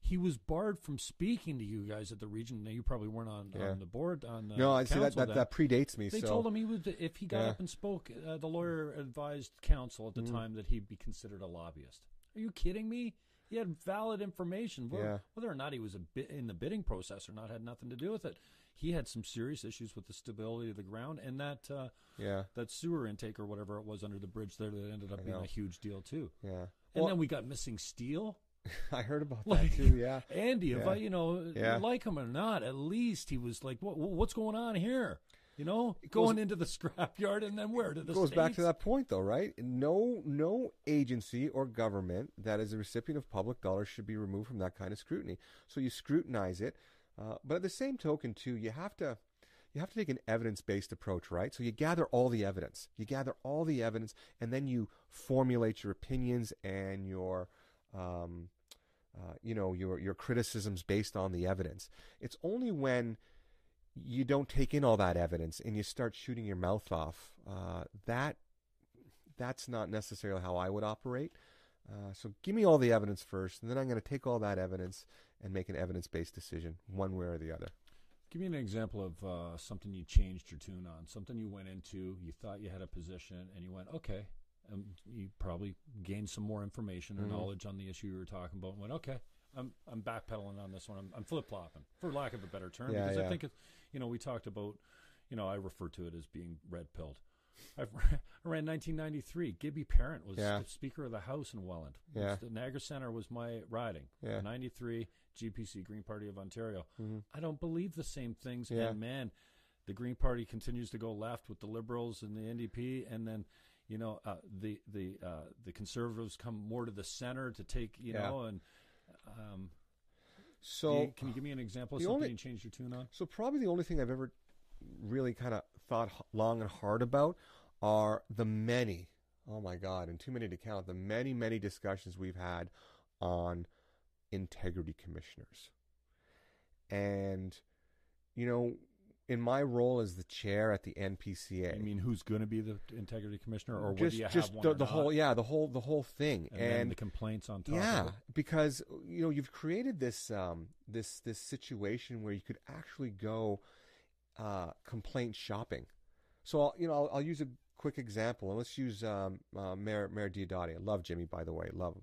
he was barred from speaking to you guys at the region. Now you probably weren't on, Yeah. on the board on the no, I see that that, that predates me. They so told him he would if he got Yeah. up and spoke. Uh, the lawyer advised council at the Mhm. time that he'd be considered a lobbyist. Are you kidding me? He had valid information. Whether, Yeah. whether or not he was a bit in the bidding process or not had nothing to do with it. He had some serious issues with the stability of the ground and that uh, yeah, that sewer intake or whatever it was under the bridge there that ended up being a huge deal too. yeah. And Well, then we got missing steel. I heard about Like- that too. Yeah, Andy, if I, you know, Yeah. like him or not, at least he was like, what, what's going on here? You know, It going into the scrapyard and then where to the it goes back to that point though, right? No, no agency or government that is a recipient of public dollars should be removed from that kind of scrutiny. So you scrutinize it, uh, but at the same token, too, you have to. You have to take an evidence-based approach, right? So you gather all the evidence. You gather all the evidence, and then you formulate your opinions and your, um, uh, you know, your your criticisms based on the evidence. It's only when you don't take in all that evidence and you start shooting your mouth off uh, that that's not necessarily how I would operate. Uh, so give me all the evidence first, and then I'm going to take all that evidence and make an evidence-based decision, one way or the other. Give me an example of uh, something you changed your tune on, something you went into, you thought you had a position, and you went, okay. Um, you probably gained some more information or Mhm. knowledge on the issue you were talking about, and went, okay, I'm I'm backpedaling on this one. I'm, I'm flip flopping, for lack of a better term, Yeah, because I think, it, you know, we talked about, you know, I refer to it as being red pilled. I ran 1993. Gibby Parent was Yeah. the Speaker of the House in Welland. Yeah. The Niagara Center was my riding. Yeah. 93 GPC Green Party of Ontario. Mhm. I don't believe the same things. Yeah. And man, the Green Party continues to go left with the Liberals and the NDP, and then you know uh, the the uh, the Conservatives come more to the center to take you Yeah. know and. Um, So, can, you, can you give me an example of something only- you changed your tune on? so probably the only thing I've ever really kind of thought long and hard about are the many, oh my God, and too many to count, the many, many discussions we've had on integrity commissioners. And, you know, in my role as the chair at the NPCA, I mean, who's going to be the integrity commissioner, or just just the, the whole yeah the whole the whole thing and, then the complaints on top. yeah of it. because you know you've created this um this this situation where you could actually go uh complaint shopping so I'll, you know I'll, I'll use a quick example and let's use um uh, Mayor Mayor Diodati I love Jimmy by the way love him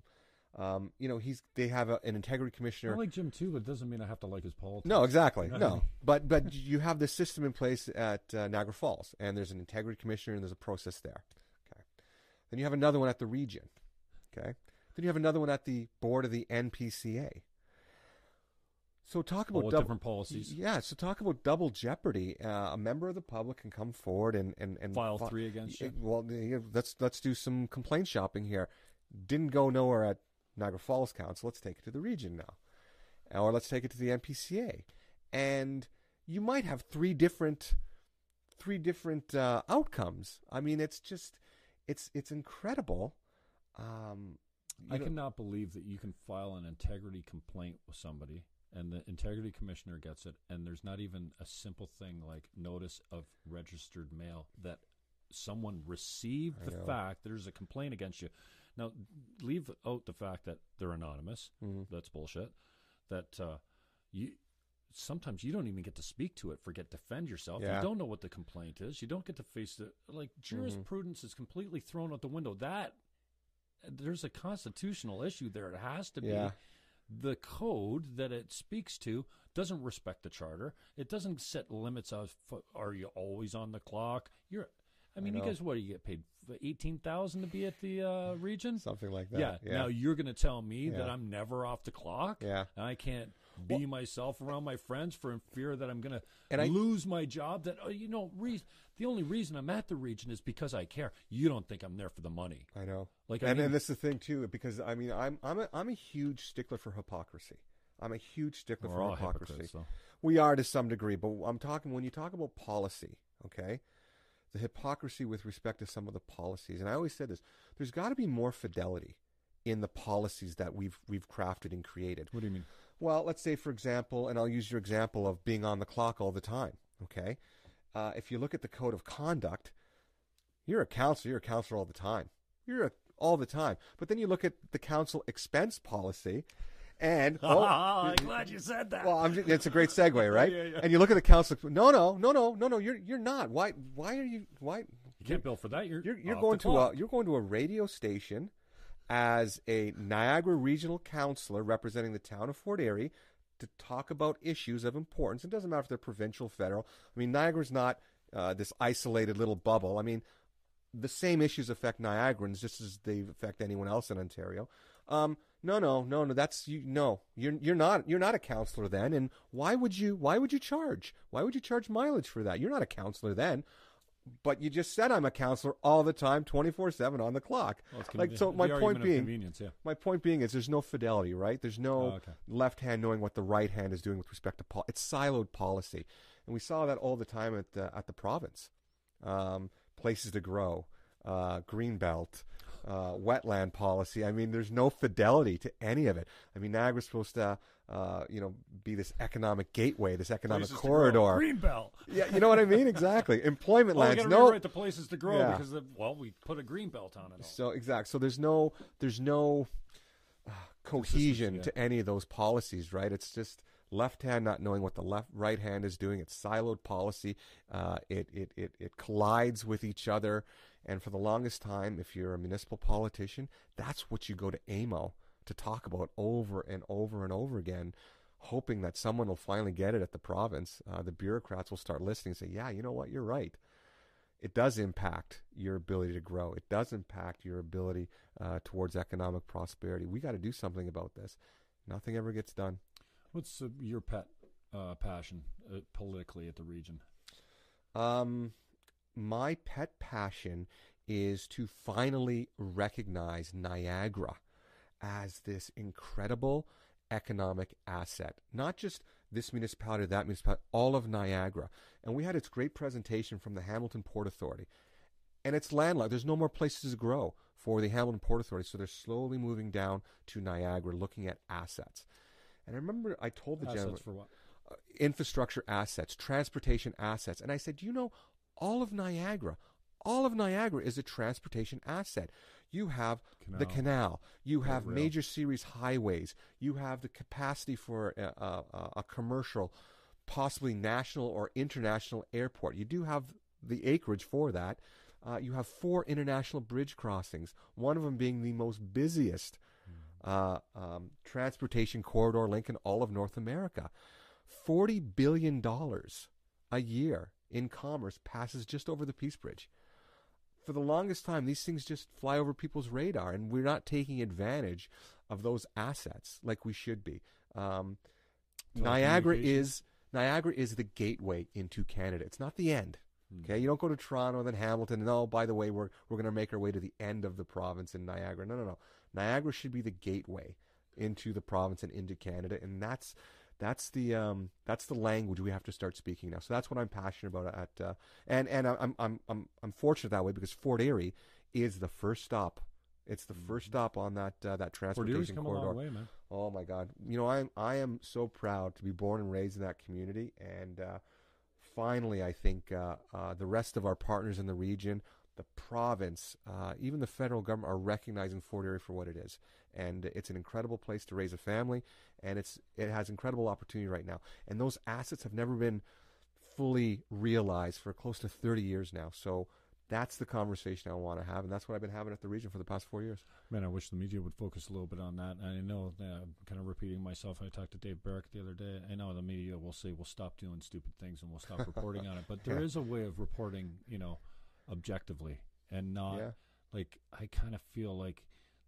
um you know he's they have a, an integrity commissioner. I like Jim too, but it doesn't mean I have to like his politics. no, exactly. No, but but you have this system in place at uh, Niagara Falls, and there's an integrity commissioner, and there's a process there. Okay. Then you have another one at the region. Okay. Then you have another one at the board of the NPCA. So talk about double, different policies. Yeah. So talk about double jeopardy. Uh, a member of the public can come forward and and, and File fi- three against you. Well, let's let's do some complaint shopping here. Didn't go nowhere at Niagara Falls Council. Let's take it to the region now or let's take it to the NPCA, and you might have three different, three different uh, outcomes. I mean, it's just, it's it's incredible. Um, I know- cannot believe that you can file an integrity complaint with somebody and the integrity commissioner gets it and there's not even a simple thing like notice of registered mail that someone received the fact there's a complaint against you. Now leave out the fact that they're anonymous. Mhm. That's bullshit. That uh, you sometimes you don't even get to speak to it, forget defend yourself. Yeah. You don't know what the complaint is. You don't get to face the like jurisprudence is completely thrown out the window. That there's a constitutional issue there. It has to be. Yeah. The code that it speaks to doesn't respect the charter. It doesn't set limits of are you always on the clock. You're, I mean, you guys, what do you get paid? Eighteen thousand to be at the uh, region. something like that. Yeah. Yeah. Now you're going to tell me that I'm never off the clock. Yeah. And I can't be myself around my friends for fear that I'm going to lose my job. That oh, you know, re- the only reason I'm at the region is because I care. You don't think I'm there for the money? I know. Like, I and mean- and this is the thing too, because I mean, I'm I'm a, I'm a huge stickler for hypocrisy. I'm a huge stickler We're for hypocrisy. We are to some degree, but I'm talking when you talk about policy, okay? The hypocrisy with respect to some of the policies, and I always said this: there's got to be more fidelity in the policies that we've we've crafted and created. What do you mean? Well, let's say, for example, and I'll use your example of being on the clock all the time. Okay, uh, if you look at the code of conduct, you're a councillor. You're a councillor all the time. You're a, all the time. But then you look at the council expense policy, and oh, I'm glad you said that. well, I'm just, it's a great segue, right? Yeah, yeah. And you look at the council. No, no, no, no, no, no. You're you're not. Why? Why are you? Why? you can't bill for that. You're You're you're off going the to clock. a you're going to a radio station as a Niagara Regional Councillor representing the town of Fort Erie to talk about issues of importance. It doesn't matter if they're provincial, federal. I mean, Niagara's not uh, this isolated little bubble. I mean, the same issues affect Niagarans just as they affect anyone else in Ontario. Um, no, no, no, no. That's you. No, you're you're not you're not a councillor then. And why would you why would you charge? Why would you charge mileage for that? You're not a councillor then. But you just said I'm a councillor all the time, 24 seven on the clock. Well, like so. My point being, convenience. Yeah. my point being is there's no fidelity, right? There's no Oh, okay. left hand knowing what the right hand is doing with respect to pol- it's siloed policy, and we saw that all the time at the, at the province. Um, places to grow, uh, green belt, uh, wetland policy. I mean, there's no fidelity to any of it. I mean, Niagara's supposed to, uh, you know, be this economic gateway, this economic Places corridor. Greenbelt. Yeah, you know what I mean? Exactly. Employment Well, we lands. No, rewrite the places to grow Yeah. because of, well, we put a green belt on it. All. So exact. So there's no there's no uh, cohesion yeah. to any of those policies, right? It's just left hand not knowing what the left right hand is doing. It's siloed policy. Uh, it, it it it collides with each other. And for the longest time, if you're a municipal politician, that's what you go to AMO to talk about over and over and over again, hoping that someone will finally get it at the province. Uh, the bureaucrats will start listening and say, "Yeah, you know what? You're right." it does impact your ability to grow. It does impact your ability uh, towards economic prosperity. We got to do something about this. Nothing ever gets done. What's uh, your pet uh, passion uh, politically at the region? Um, my pet passion is to finally recognize Niagara as this incredible economic asset. Not just this municipality or that municipality, all of Niagara. And we had its great presentation from the Hamilton Port Authority. And it's landlocked. There's no more places to grow for the Hamilton Port Authority. So they're slowly moving down to Niagara, looking at assets. And I remember I told the gentleman Assets for what? uh, infrastructure assets, transportation assets. And I said, "Do you know, all of Niagara, all of Niagara is a transportation asset. You have the Canal. canal, you have rail. major series highways, you have the capacity for a, a, a- a commercial, possibly national or international airport. You do have the acreage for that. Uh, you have four international bridge crossings, one of them being the most busiest uh, um, transportation corridor link in all of North America. $40 billion a year in commerce passes just over the Peace Bridge. For the longest time, these things just fly over people's radar, and we're not taking advantage of those assets like we should be. Um, Niagara is Niagara is the gateway into Canada. It's not the end. Okay, you don't go to Toronto and then Hamilton. And oh, by the way, we're we're going to make our way to the end of the province in Niagara. No, no, no. Niagara should be the gateway into the province and into Canada, and that's that's the um, that's the language we have to start speaking now. So that's what I'm passionate about. At uh, and and I'm I'm I'm I'm fortunate that way because Fort Erie is the first stop. It's the first stop on that uh, that transportation corridor. way. Oh my God! You know, I am I am so proud to be born and raised in that community, and uh, finally, I think uh, uh, the rest of our partners in the region, the province, uh, even the federal government, are recognizing Fort Erie for what it is, and it's an incredible place to raise a family, and it's it has incredible opportunity right now, and those assets have never been fully realized for close to 30 years now. So. That's the conversation I want to have, and that's what I've been having at the region for the past four years. Man, I wish the media would focus a little bit on that. And I know, uh, I'm kind of repeating myself. I talked to Dave Barrick the other day. I know the media will say we'll stop doing stupid things and we'll stop reporting on it, but there Yeah. is a way of reporting, you know, objectively and not Yeah. like I kind of feel like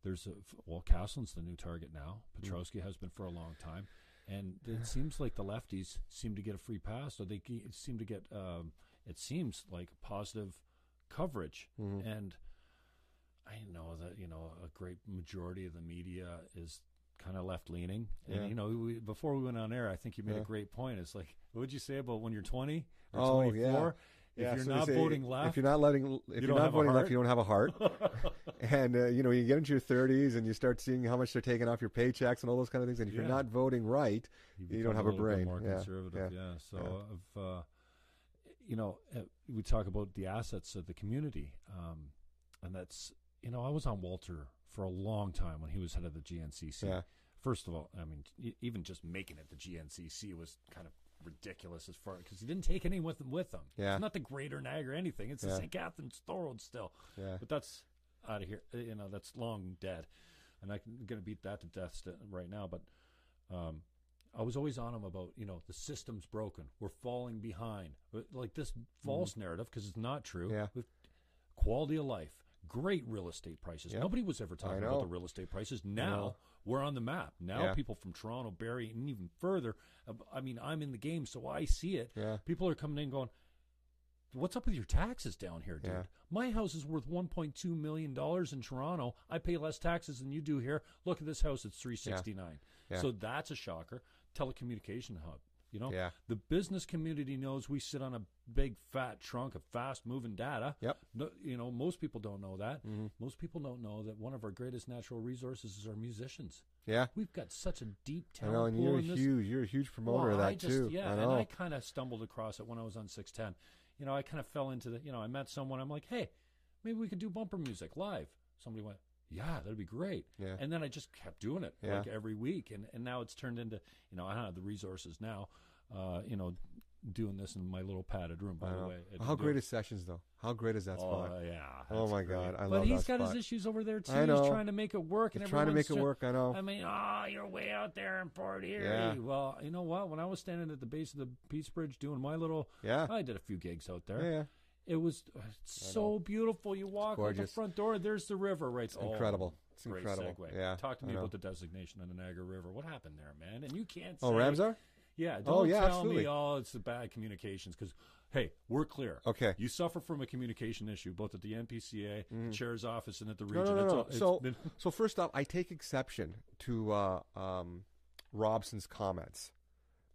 there's a well, Castleton's the new target now. Petrosky has been for a long time, and it seems like the lefties seem to get a free pass, or they ge- seem to get. Um, it seems like positive coverage, Mhm. and I know that you know a great majority of the media is kind of left leaning. And Yeah. you know, we, before we went on air, I think you made Yeah. a great point. It's like, what would you say about when you're 20 or Oh, 24? If Yeah, you're so not say voting left, if you're not letting, if you are not voting left, you don't have a heart. and uh, you know, you get into your 30s and you start seeing how much they're taking off your paychecks and all those kind of things. And if Yeah. you're not voting right, you, You don't have a bit brain. More Yeah, conservative, yeah. yeah, So, yeah. of uh, you know, uh, we talk about the assets of the community, um, and that's you know, I was on Walter for a long time when he was head of the GNCC. yeah, First of all, I mean, even just making it the GNCC was kind of ridiculous as far because he didn't take any with him. With him, Yeah. it's not the Greater Niagara or anything. It's the St. Catharines Thorold still. yeah, But that's out of here. Uh, You know, that's long dead, and I'm going to beat that to death right now. But um, I was always on him about you know the system's broken. We're falling behind. Like this false narrative because it's not true. Yeah. With quality of life, great real estate prices. Yep. Nobody was ever talking about the real estate prices. Now we're on the map. Now Yeah. people from Toronto, Barrie, and even further. uh, I mean, I'm in the game, so I see it. yeah, People are coming in going, "What's up with your taxes down here, dude? Yeah. My house is worth 1.2 million dollars in Toronto. I pay less taxes than you do here. Look at this house; it's 369. Yeah. So that's a shocker. Telecommunication hub. You know, yeah, the business community knows we sit on a big fat trunk of fast moving data. Yep. No, you know, most people don't know that. Mhm. Most people don't know that one of our greatest natural resources is our musicians. yeah. We've got such a deep I know, talent and pool you're huge. You're a huge promoter of that I just, too. Yeah, I and. I kind of stumbled across it when I was on 610. You know, I kind of fell into the, you know, I met someone. I'm like, hey, maybe we could do bumper music live. Somebody went, yeah, that'd be great. Yeah. And then I just kept doing it Yeah. like every week. And, and now it's turned into, you know, I don't have the resources now, uh, you know, doing this in my little padded room, by the way. How great is sessions though? How great is that Oh, spot? yeah. Oh, my great. God, I love that. but love he's that got spot. his issues over there, too. I know. He's trying to make it work. He's and trying to make it work. I know. I mean, oh, you're way out there in Fort Erie. Yeah. Well, you know what? When I was standing at the base of the Peace Bridge doing my little, yeah. I did a few gigs out there. yeah. It was uh, so beautiful. You walk out the front door, there's the river right. It's incredible. It's Great incredible. segue. Yeah. Talk to me about the designation of the Niagara River. What happened there, man? And you can't. Oh, Ramsar? Yeah. Don't Oh, yeah, tell absolutely. me, oh, it's the bad communications. Because hey, we're clear. Okay. You suffer from a communication issue, both at the NPCA, the chair's office, and at the. No, region. no, no, It's no. all- it's So, been- so first off, I take exception to uh, um, Robson's comments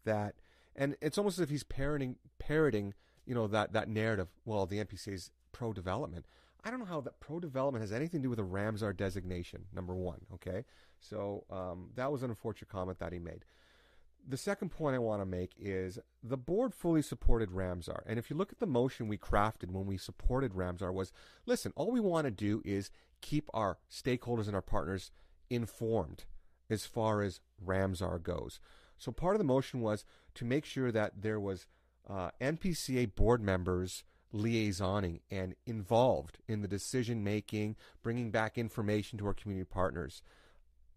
that, and it's almost as if he's parroting, parroting, you know, that that narrative. Well, the NPCA's pro development. I don't know how that pro development has anything to do with a Ramsar designation. Number one, okay. So um, that was an unfortunate comment that he made. The second point I want to make is the board fully supported Ramsar. And if you look at the motion we crafted when we supported Ramsar was, listen, all we want to do is keep our stakeholders and our partners informed as far as Ramsar goes. So part of the motion was to make sure that there was uh, NPCA board members liaisoning and involved in the decision making, bringing back information to our community partners.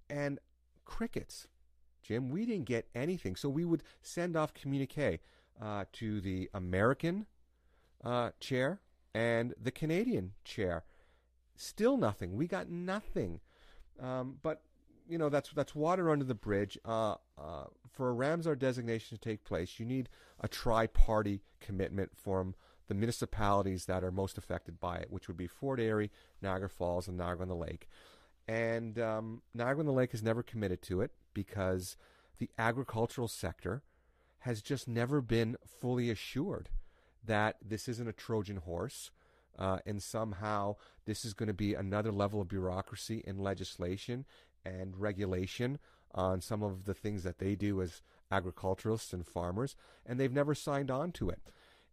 And crickets. Jim, we didn't get anything. So we would send off communique uh, to the American uh, chair and the Canadian chair. Still nothing. We got nothing. Um, but you know that's that's water under the bridge. Uh, uh, for a Ramsar designation to take place, you need a tri-party commitment from the municipalities that are most affected by it, which would be Fort Erie, Niagara Falls, and Niagara on the Lake. And um, Niagara on the Lake has never committed to it because the agricultural sector has just never been fully assured that this isn't a Trojan horse. Uh, and somehow this is going to be another level of bureaucracy and legislation and regulation on some of the things that they do as agriculturalists and farmers, and they've never signed on to it.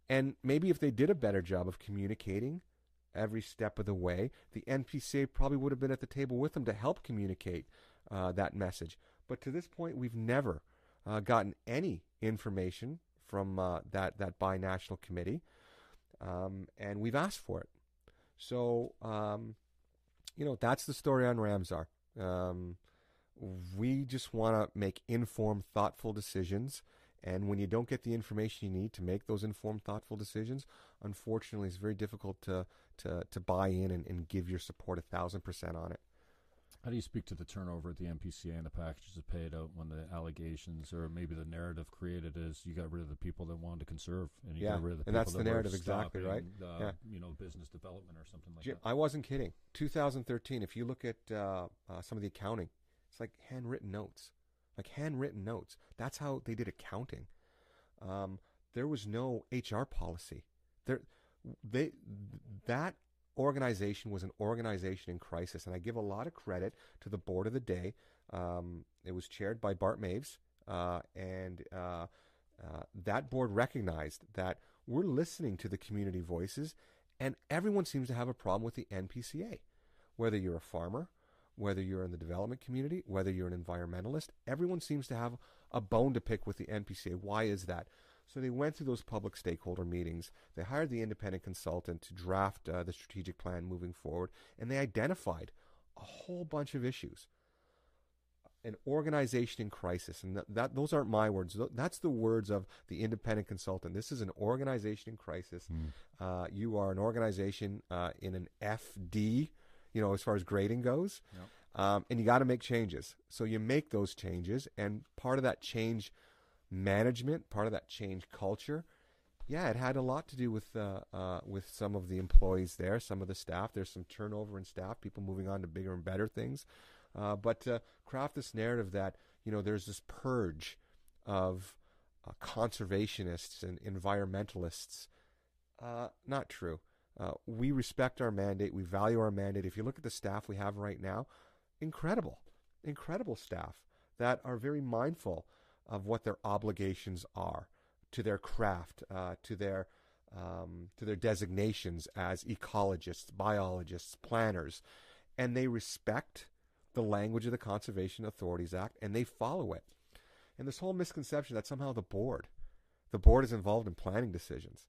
And maybe if they did a better job of communicating every step of the way, the NPCA probably would have been at the table with them to help communicate uh, that message. But to this point, we've never uh, gotten any information from uh, that that binational committee, um, and we've asked for it. So, um, you know, that's the story on Ramsar. Um, we just want to make informed, thoughtful decisions. And when you don't get the information you need to make those informed, thoughtful decisions, unfortunately, it's very difficult to to, to buy in and, and give your support a thousand percent on it. How do you speak to the turnover at the NPCA and the packages that paid out when the allegations or maybe the narrative created is you got rid of the people that wanted to conserve and you Yeah, got rid of the and that's the that were narrative exactly, right? Uh, Yeah. You know, business development or something like Jim, that. I wasn't kidding. 2013. If you look at uh, uh, some of the accounting It's like handwritten notes, like handwritten notes. That's how they did accounting. Um, there was no HR policy. There, they that organization was an organization in crisis, and I give a lot of credit to the board of the day. Um, it was chaired by Bart Maves, uh, and uh, uh, that board recognized that we're listening to the community voices, and everyone seems to have a problem with the NPCA. Whether you're a farmer, whether you're in the development community, whether you're an environmentalist, everyone seems to have a bone to pick with the NPCA. Why is that? So they went through those public stakeholder meetings. They hired the independent consultant to draft uh, the strategic plan moving forward, and they identified a whole bunch of issues. An organization in crisis, and that, that those aren't my words. That's the words of the independent consultant. This is an organization in crisis. Mm. Uh, you are an organization uh, in an FD, you know, as far as grading goes, yep. um, and you got to make changes. So you make those changes, and part of that change management, part of that change culture, yeah, it had a lot to do with uh, uh, with some of the employees there, some of the staff. There's some turnover in staff, people moving on to bigger and better things. Uh, but craft this narrative that you know there's this purge of uh, conservationists and environmentalists. Uh, not true. Uh, we respect our mandate. We value our mandate. If you look at the staff we have right now, incredible, incredible staff that are very mindful of what their obligations are to their craft, uh, to their um, to their designations as ecologists, biologists, planners, and they respect the language of the Conservation Authorities Act and they follow it. And this whole misconception that somehow the board, the board is involved in planning decisions,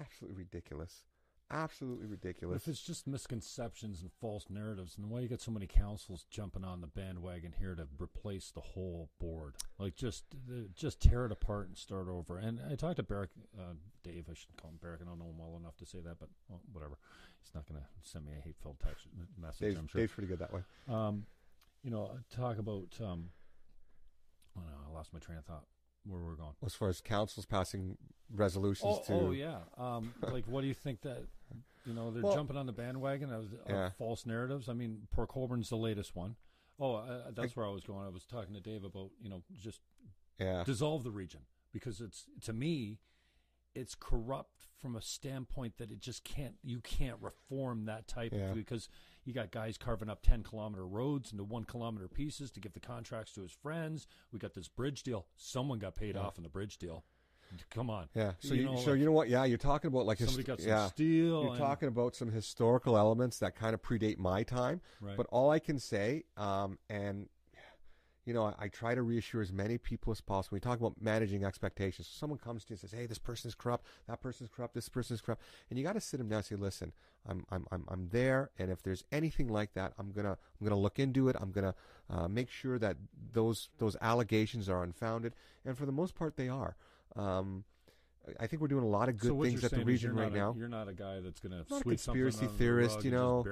absolutely ridiculous absolutely ridiculous. If it's just misconceptions and false narratives, and why you get so many councils jumping on the bandwagon here to replace the whole board, like just just tear it apart and start over. And I talked to Barrick, uh, Dave. I should call him Barrick. I don't know him well enough to say that, but well, whatever. He's not going to send me a hate-filled text message. Dave's, I'm sure. Dave's pretty good that way. Um, you know, talk about. Um, oh no, I lost my train of thought where we're going. As far as councils passing resolutions oh, to. Oh yeah. Um, like, what do you think that you know they're well, jumping on the bandwagon of, of yeah. false narratives? I mean, Port Colborne's the latest one. Oh, uh, that's I, where I was going. I was talking to Dave about you know just yeah. dissolve the region because it's to me it's corrupt from a standpoint that it just can't you can't reform that type yeah. of because you got guys carving up 10 kilometer roads into one kilometer pieces to give the contracts to his friends. We got this bridge deal. Someone got paid yeah. off in the bridge deal. Come on. Yeah. So you, you know, so like, you know what? Yeah you're talking about like somebody his, got some yeah, steel you're and, talking about some historical elements that kind of predate my time. Right. but all i can say um, and you know, I, I, try to reassure as many people as possible. We talk about managing expectations. So someone comes to you and says, "Hey, this person is corrupt. That person is corrupt. This person is corrupt," and you got to sit them down and say, "Listen, I'm I'm I'm I'm there, and if there's anything like that, I'm gonna I'm gonna look into it. I'm gonna uh, make sure that those those allegations are unfounded, and for the most part, they are." Um, I think we're doing a lot of good so things at the region right a, now. You're not a guy that's going to not a conspiracy theorist, you know.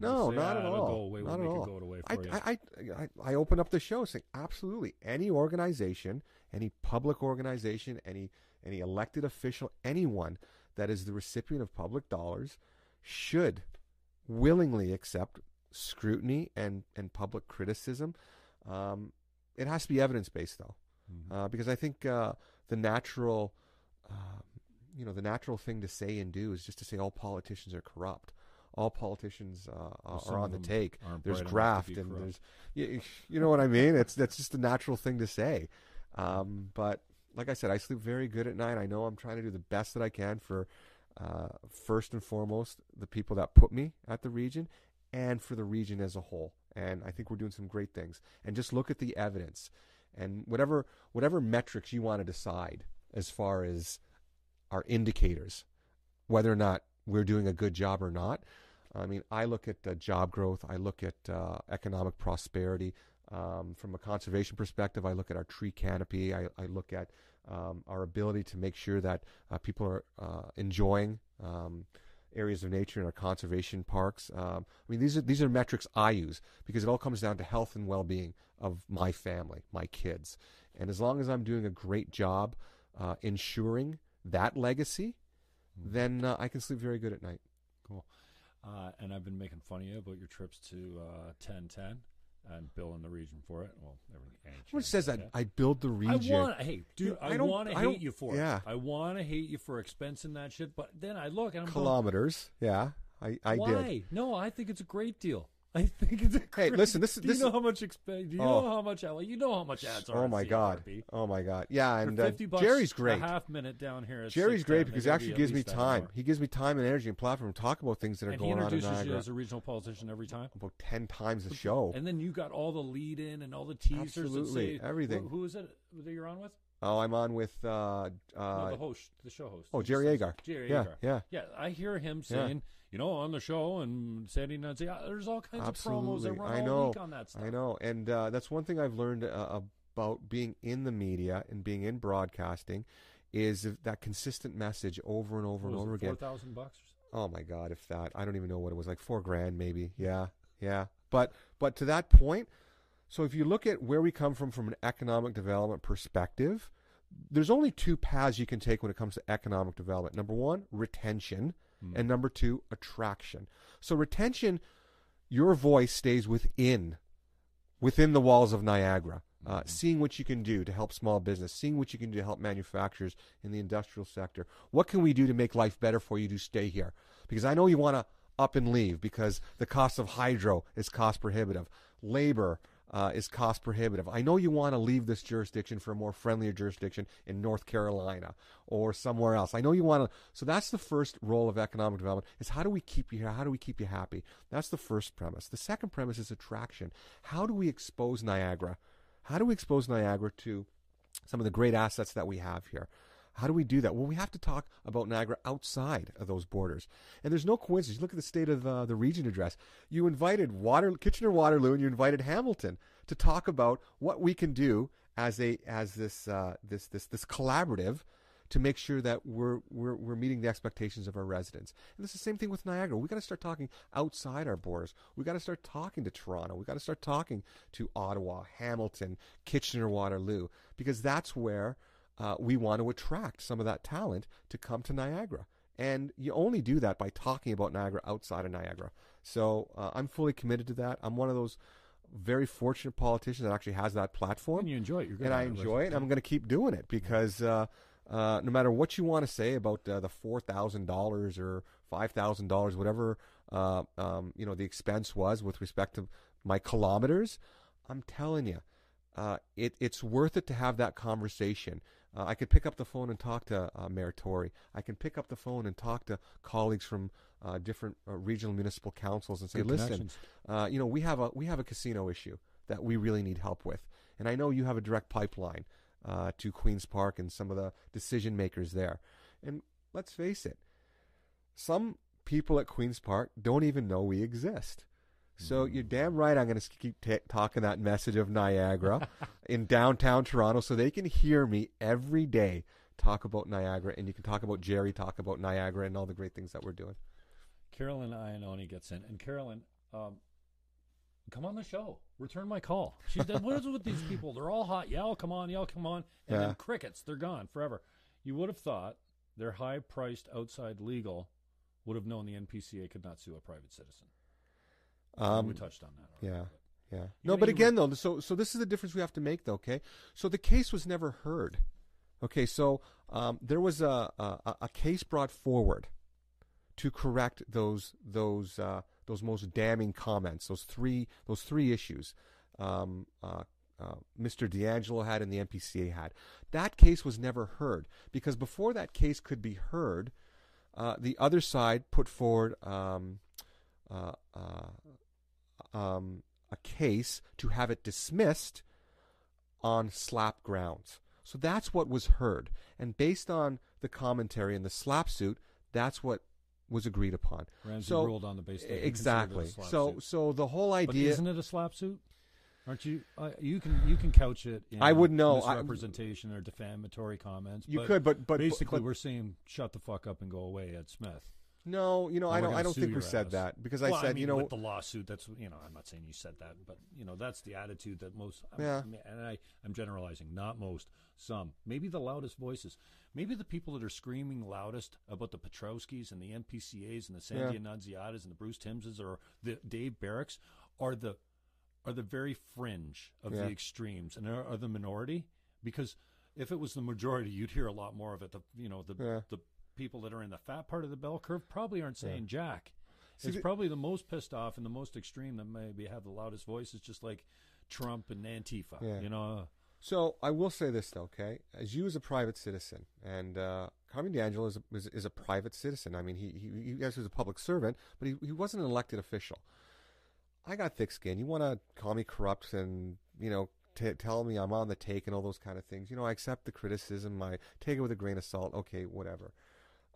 no, say, not ah, at all. Not at all. I, I, I, I open up the show saying absolutely any organization, any public organization, any any elected official, anyone that is the recipient of public dollars should willingly accept scrutiny and and public criticism. Um, it has to be evidence based though, mm-hmm. uh, because I think uh, the natural um, you know, the natural thing to say and do is just to say all politicians are corrupt. All politicians uh, are on the take. There's graft and corrupt. there's, you, you, know what I mean. It's that's just a natural thing to say. Um, but like I said, I sleep very good at night. I know I'm trying to do the best that I can for uh, first and foremost the people that put me at the region, and for the region as a whole. And I think we're doing some great things. And just look at the evidence, and whatever whatever metrics you want to decide as far as our indicators, whether or not we're doing a good job or not. I mean, I look at uh, job growth, I look at uh, economic prosperity. Um, from a conservation perspective, I look at our tree canopy, I, I look at um, our ability to make sure that uh, people are uh, enjoying um, areas of nature in our conservation parks. Um, I mean, these are these are metrics I use because it all comes down to health and well-being of my family, my kids. And as long as I'm doing a great job uh, ensuring that legacy, mm-hmm. then uh, I can sleep very good at night. Cool. Uh, and I've been making fun of you about your trips to uh, 1010. and building the region for it. Well, everything. any What chance says that? I build the region. I want, hey, dude, I I, want to hate you for yeah. it. I want to hate you for expensing that shit. But then I look and I'm going, kilometers. Yeah, I, I why? did. No, I think it's a great deal. I think it's a Hey, great listen, this is- Do this you know is- how much Do you Oh. know how much? You know how much ads are. Oh my god. Oh my god. Yeah, and uh, bucks, Jerry's a great. half minute down here. Jerry's great because he actually gives me time. He gives me time and energy and platform to talk about things that are And going on in introduces you as a regional politician every time. about ten times the show. And then you got all the lead in and all the teasers. Absolutely, say- everything. Who, who is it that you're on with? Oh, I'm on with. Uh, no, uh, the host, the show host. oh, Jerry Agar. Jerry yeah, Agar. yeah. Yeah, I hear him Yeah. You know, on the show and Sandy Nancy, uh, there's all kinds of promos Absolutely, that run I all know. week on that stuff. I know, and uh, that's one thing I've learned uh, about being in the media and being in broadcasting, is that consistent message over and over What and over it, again. Four thousand bucks. Oh my God, if that I don't even know what it was like four grand maybe. Yeah, yeah. But but to that point, so if you look at where we come from from an economic development perspective, there's only two paths you can take when it comes to economic development. Number one, retention, and number two, attraction. So retention, your voice stays within within the walls of Niagara, uh, seeing what you can do to help small business, seeing what you can do to help manufacturers in the industrial sector. What can we do to make life better for you to stay here? Because I know you want to up and leave because the cost of hydro is cost prohibitive, labor uh, is cost prohibitive. I know you want to leave this jurisdiction for a more friendlier jurisdiction in North Carolina or somewhere else. I know you want to. So that's the first role of economic development: is how do we keep you here? How do we keep you happy? That's the first premise. The second premise is attraction. How do we expose Niagara? How do we expose Niagara to some of the great assets that we have here? How do we do that? Well, we have to talk about Niagara outside of those borders. And there's no coincidence. Look at the state of uh, the region address. You invited Water, Kitchener Waterloo and you invited Hamilton to talk about what we can do as a as this uh, this this this collaborative to make sure that we're we're we're meeting the expectations of our residents. And it's the same thing with Niagara. We got to start talking outside our borders. We got to start talking to Toronto. We got to start talking to Ottawa, Hamilton, Kitchener Waterloo because that's where uh, we want to attract some of that talent to come to Niagara. And you only do that by talking about Niagara outside of Niagara. So uh, I'm fully committed to that. I'm one of those very fortunate politicians that actually has that platform. And you enjoy it. You're good and I enjoy it. And I'm going to keep doing it because uh, uh, no matter what you want to say about uh, the four thousand dollars or five thousand dollars, whatever uh, um, you know the expense was with respect to my kilometers, I'm telling you, uh, it, it's worth it to have that conversation. Uh, I could pick up the phone and talk to uh, Mayor Tory. I can pick up the phone and talk to colleagues from uh, different uh, regional municipal councils and say, Good "Listen, uh, you know, we have a we have a casino issue that we really need help with, and I know you have a direct pipeline uh, to Queens Park and some of the decision makers there. And let's face it, some people at Queens Park don't even know we exist. So you're damn right. I'm going to keep ta talking that message of Niagara in downtown Toronto, so they can hear me every day talk about Niagara, and you can talk about Jerry, talk about Niagara, and all the great things that we're doing. Carolyn Iannone gets in, and Carolyn, um, come on the show. Return my call. She said, "What is with these people? They're all hot. Yell, come on, yell, come on." And Yeah. then crickets. They're gone forever. You would have thought their high-priced outside legal would have known the NPCA could not sue a private citizen. Um, we touched on that. Already. Yeah. Yeah. You No, but again, though, so so this is the difference we have to make, though. Okay, so the case was never heard. Okay, so um, there was a, a a case brought forward to correct those those uh, those most damning comments, those three those three issues. Um, uh, uh, Mr. D'Angelo had and the NPCA had. That case was never heard because before that case could be heard, uh, the other side put forward um, uh, uh, um, a case to have it dismissed on slap grounds. So that's what was heard. And based on the commentary and the slap suit, that's what was agreed upon. Ramsay so, ruled on the basis exactly. considered it a slap So suit. so the whole But idea isn't it a slap suit? Aren't you? Uh, you can you can couch it. In I wouldn't know. I- or defamatory comments. you but could but but basically but, we're saying shut the fuck up and go away, Ed Smith. No, you know I don't I don't think we your said that because Well, I said mean, you know with the lawsuit. That's you know I'm not saying you said that, but you know that's the attitude that most. I Yeah. mean, and I I'm generalizing, not most. Some maybe the loudest voices, maybe the people that are screaming loudest about the Petrowskis and the NPCA's and the Sandy Yeah. Annunziatas and the Bruce Timmses or the Dave Barracks are the are the very fringe of Yeah. the extremes and are, are the minority. Because if it was the majority, you'd hear a lot more of it. The you know the Yeah. the people that are in the fat part of the bell curve probably aren't saying jack. See, it's the- probably the most pissed off and the most extreme that maybe have the loudest voices, just like Trump and Antifa. Yeah. You know, So I will say this though, okay? As you as a private citizen, and uh, Carmen D'Angelo is a, is, is a private citizen. I mean, he he, he yes, he was a public servant, but he, he wasn't an elected official. I got thick skin. You want to call me corrupt and you know t- tell me I'm on the take and all those kind of things. You know, I accept the criticism. I take it with a grain of salt. Okay, whatever.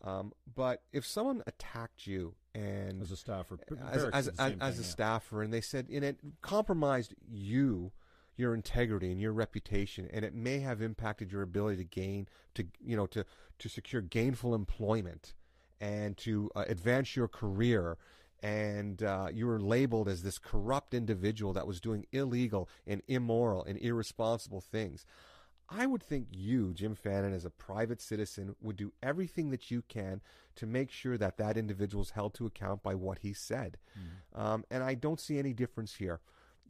Um, but if someone attacked you and as a staffer, as, as, as, as a yeah. staffer, and they said, and it compromised you, your integrity and your reputation, and it may have impacted your ability to gain, to you know, to to secure gainful employment and to uh, advance your career. And uh, you were labeled as this corrupt individual that was doing illegal and immoral and irresponsible things. I would think you, Jim Fannin, as a private citizen, would do everything that you can to make sure that that individual is held to account by what he said. Um, and I don't see any difference here.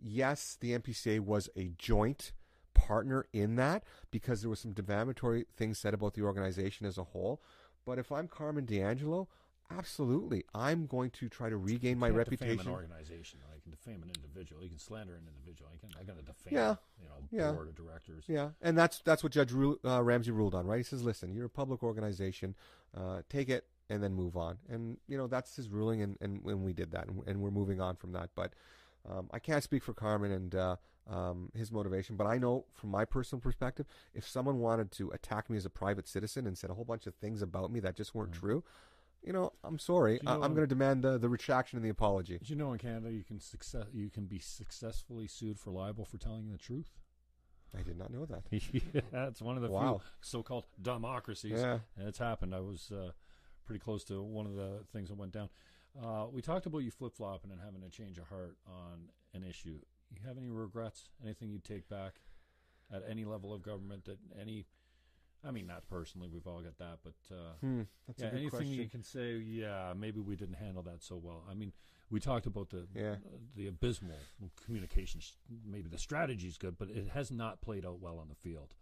Yes, the NPCA was a joint partner in that because there was some defamatory things said about the organization as a whole. But if I'm Carmen D'Angelo, absolutely, I'm going to try to regain my reputation. Defame an organization. I can defame an individual. You can slander an individual. I can. I got to defame. Yeah. You know, Yeah. board of directors. Yeah, and that's that's what Judge Ru- uh, Ramsay ruled on, right? He says, "Listen, you're a public organization. Uh, take it and then move on." And you know that's his ruling, and and, and we did that, and, and we're moving on from that. But um, I can't speak for Carmen and uh, um, his motivation, but I know from my personal perspective, if someone wanted to attack me as a private citizen and said a whole bunch of things about me that just weren't true, you know, I'm sorry. You I- know I'm going to demand the, the retraction and the apology. Did you know in Canada you can success you can be successfully sued for libel for telling the truth? I did not know that. yeah, it's one of the Wow. few so-called democracies, Yeah. and it's happened. I was uh, pretty close to one of the things that went down. Uh, we talked about you flip-flopping and having a change of heart on an issue. You have any regrets? Anything you take back at any level of government? That any, I mean, not personally. We've all got that, but uh, Hmm, yeah, anything question. you can say? Yeah, maybe we didn't handle that so well. I mean, we talked about the Yeah. uh, the abysmal communications. Maybe the strategy is good, but it has not played out well on the field.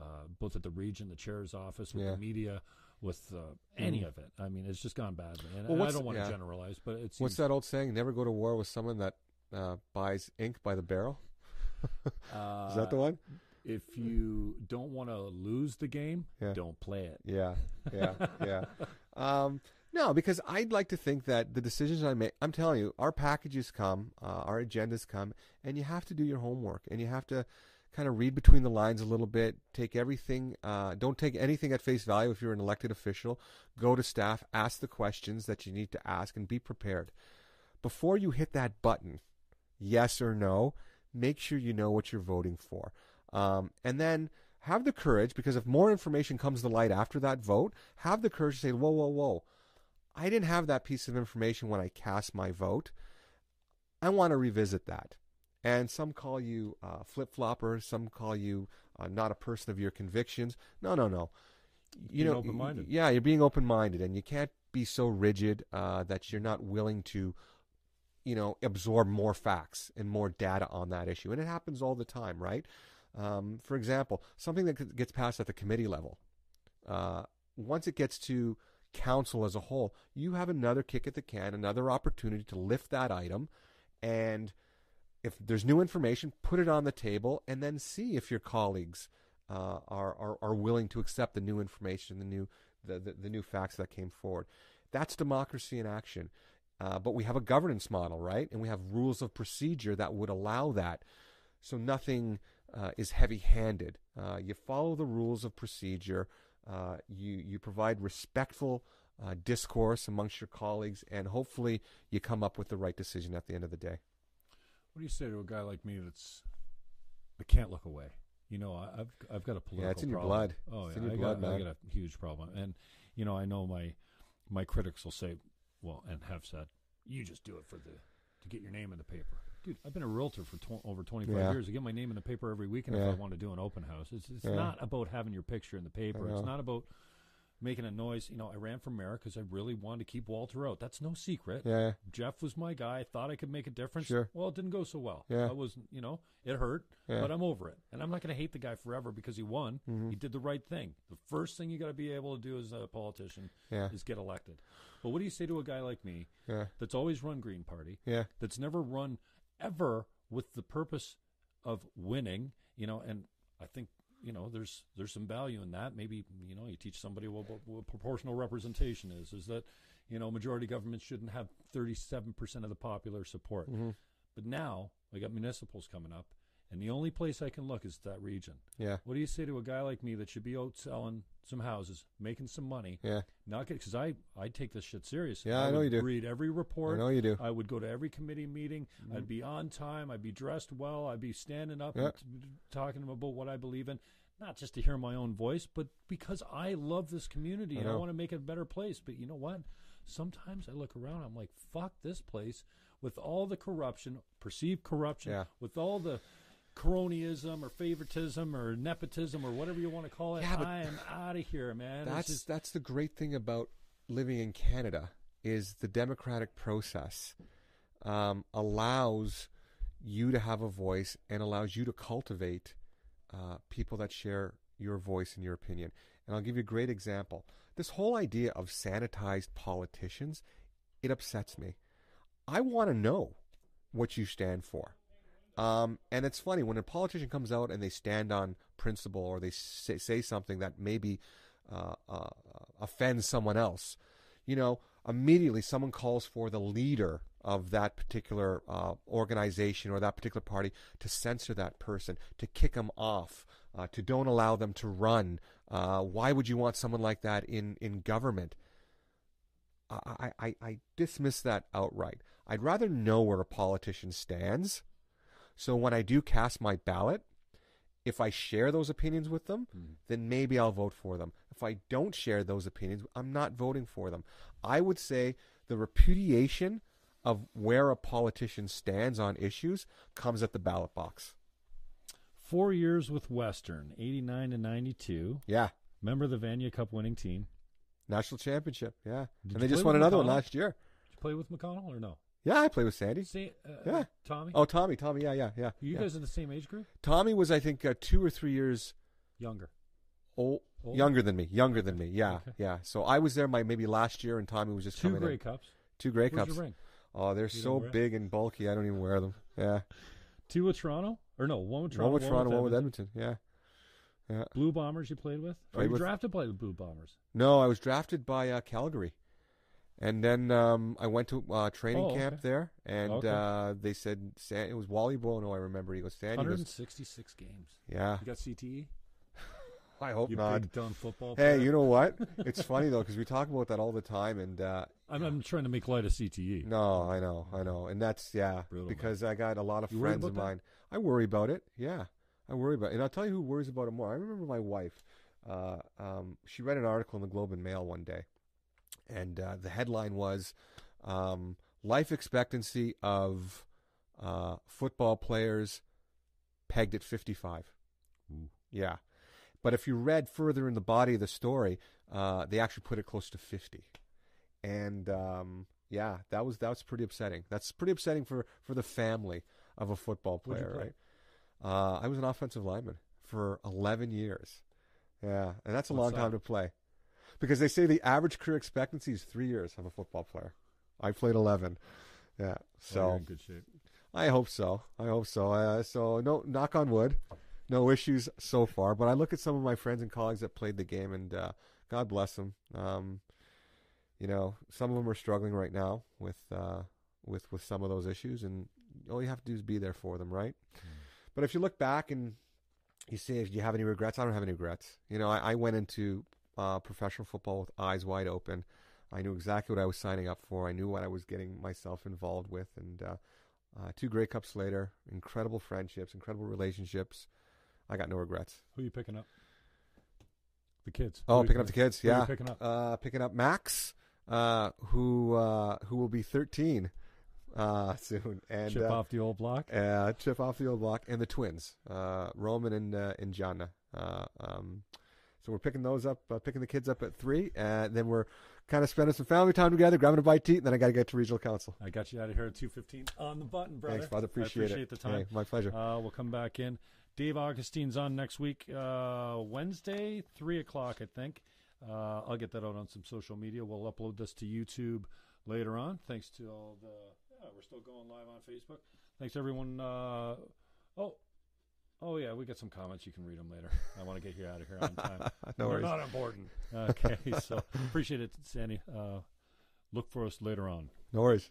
Uh, both at the region, the chair's office, with Yeah. the media, with uh, any Mm. of it. I mean, it's just gone badly. And Well, I don't want to yeah. generalize, but it's What's that old saying? Never go to war with someone that uh, buys ink by the barrel. Uh, Is that the one? If you don't want to lose the game, Yeah. don't play it. Yeah, yeah, yeah. Um, no, because I'd like to think that the decisions I make, I'm telling you, our packages come, uh, our agendas come, and you have to do your homework and you have to kind of read between the lines a little bit, take everything, uh, don't take anything at face value if you're an elected official. Go to staff, ask the questions that you need to ask, and be prepared. Before you hit that button, yes or no, make sure you know what you're voting for. Um, and then have the courage, because if more information comes to light after that vote, have the courage to say, whoa, whoa, whoa. I didn't have that piece of information when I cast my vote. I want to revisit that. And some call you uh, flip flopper, some call you uh, not a person of your convictions. No, no, no. You Being know, open-minded. Yeah, you're being open minded, and you can't be so rigid uh, that you're not willing to you know, absorb more facts and more data on that issue. And it happens all the time, right? Um, for example, something that gets passed at the committee level, uh, once it gets to council as a whole, you have another kick at the can, another opportunity to lift that item. And if there's new information, put it on the table and then see if your colleagues uh, are, are, are willing to accept the new information, the new, the, the, the new facts that came forward. That's democracy in action. Uh, but we have a governance model, right? And we have rules of procedure that would allow that. So nothing uh, is heavy handed. Uh, you follow the rules of procedure, uh, you, you provide respectful uh, discourse amongst your colleagues, and hopefully you come up with the right decision at the end of the day. What do you say to a guy like me that's that can't look away? You know, I, I've I've got a political. Yeah, it's in your blood. Oh It's yeah, in your I, blood, got, I got a huge problem, and you know, I know my my critics will say, well, and have said, you just do it for the to get your name in the paper. Dude, I've been a realtor for tw- over 25 Yeah. years. I get my name in the paper every week, and if I want to do an open house, it's, it's Yeah. not about having your picture in the paper. It's not about making a noise. You know, I ran for mayor because I really wanted to keep Walter out. That's no secret. Yeah. Jeff was my guy. I thought I could make a difference. Sure. Well, it didn't go so well. Yeah. I was, you know, it hurt, Yeah. but I'm over it. And I'm not going to hate the guy forever because he won. Mm-hmm. He did the right thing. The first thing you got to be able to do as a politician Yeah. is get elected. But what do you say to a guy like me Yeah. that's always run Green Party, Yeah. that's never run ever with the purpose of winning, you know, and I think you know there's there's some value in that. Maybe you know you teach somebody what, what, what proportional representation is. Is that you know majority government shouldn't have 37 percent of the popular support. Mm-hmm. But now we got municipals coming up, and the only place I can look is that region. Yeah. What do you say to a guy like me that should be out selling some houses, making some money, Yeah. not because I I take this shit serious. Yeah, I know would you do. Read every report. I know you do. I would go to every committee meeting. Mm-hmm. I'd be on time. I'd be dressed well. I'd be standing up Yeah. and t- talking about what I believe in, not just to hear my own voice, but because I love this community I and I want to make it a better place. But you know what? Sometimes I look around. I'm like, fuck this place with all the corruption, perceived corruption, Yeah. with all the cronyism or favoritism or nepotism or whatever you want to call it. Yeah, I am out of here, man. That's just- that's the great thing about living in Canada is the democratic process um, allows you to have a voice and allows you to cultivate uh, people that share your voice and your opinion. And I'll give you a great example. This whole idea of sanitized politicians, it upsets me. I want to know what you stand for. Um, and it's funny when a politician comes out and they stand on principle or they say, say something that maybe uh, uh, offends someone else. You know, immediately someone calls for the leader of that particular uh, organization or that particular party to censor that person, to kick them off, uh, to don't allow them to run. Uh, why would you want someone like that in, in government? I, I, I dismiss that outright. I'd rather know where a politician stands. So when I do cast my ballot, if I share those opinions with them, hmm. then maybe I'll vote for them. If I don't share those opinions, I'm not voting for them. I would say the repudiation of where a politician stands on issues comes at the ballot box. four years with Western, 89 to 92. Yeah. Remember the Vanier Cup winning team? National championship. Yeah. Did and they just won with another one last year. Did you play with McConnell or no? Yeah, I played with Sandy. See, uh, Yeah. Tommy. Oh, Tommy. Tommy. Yeah, yeah, yeah. you yeah. guys in the same age group? Tommy was, I think, uh, two or three years Younger. old, Older? younger than me. Younger than me. Yeah, Okay. yeah. So I was there my maybe last year, and Tommy was just Two coming Grey in. Cups. Two Grey Where's Cups. Oh, they're You so it? big and bulky. I don't even wear them. Yeah. Two with Toronto? Or no, one with Toronto. one with Toronto, one with Edmonton. Edmonton. Yeah. Yeah. Blue Bombers you played with? Or Played you with- drafted by the Blue Bombers? No, I was drafted by uh, Calgary, and then um, I went to uh, training Oh, camp okay. there, and Okay. uh, they said San- it was Wally Buono. I remember he goes, Sandy goes, 166 games. yeah. You got CTE? I hope You not. big dumb football Hey, you know what? It's funny though because we talk about that all the time, and uh, I'm, I'm trying to make light of. CTE. no, I know, I know, and that's yeah, because I got a lot of You friends of that? mine. I worry about it. Yeah, I worry about it, and I'll tell you who worries about it more. I remember my wife. Uh, um, she read an article in the Globe and Mail one day, and uh, the headline was um, "Life expectancy of uh, football players pegged at 55." Ooh. Yeah, but if you read further in the body of the story, uh, they actually put it close to 50, and um, yeah, that was that was pretty upsetting. That's pretty upsetting for for the family of a football player, play? right? Uh, I was an offensive lineman for 11 years. Yeah, and that's a What's long time to play. Because they say the average career expectancy is three years of a football player. I played 11. Yeah, Oh, so good shape. I hope so. I hope so. Uh, so no, knock on wood, no issues so far. But I look at some of my friends and colleagues that played the game, and uh, God bless them. Um, you know, some of them are struggling right now with uh, with with some of those issues, and all you have to do is be there for them, right? But if you look back and you say, "Do you have any regrets?" I don't have any regrets. You know, I, I went into uh, professional football with eyes wide open. I knew exactly what I was signing up for. I knew what I was getting myself involved with, and uh, uh, two Grey Cups later, incredible friendships, incredible relationships. I got no regrets. Who are you picking up? The kids. Oh, picking up the kids, who you yeah. picking up? Uh, picking up Max, uh, who uh, who will be 13 uh, soon, and Chip uh, off the old block. chip off the old block, and the twins, uh, Roman and uh, and Jana. Uh, um, So we're picking those up, uh, picking the kids up at three, and then we're kind of spending some family time together, grabbing a bite to eat, and then I got to get to regional council. I got you out of here at two fifteen on the button, brother. Thanks, Father. Appreciate, I appreciate it. the time. Hey, my pleasure. Uh, we'll come back in. Dave Augustine's on next week, uh, Wednesday, three o'clock, I think. Uh, I'll get that out on some social media. We'll upload this to YouTube later on. Thanks to all the. Yeah, we're still going live on Facebook. Thanks everyone. Uh, oh, oh yeah, we got some comments. You can read them later. I want to get you out of here on time. no They're worries. not important. Okay, so appreciate it, Sandy. Uh, look for us later on. No worries.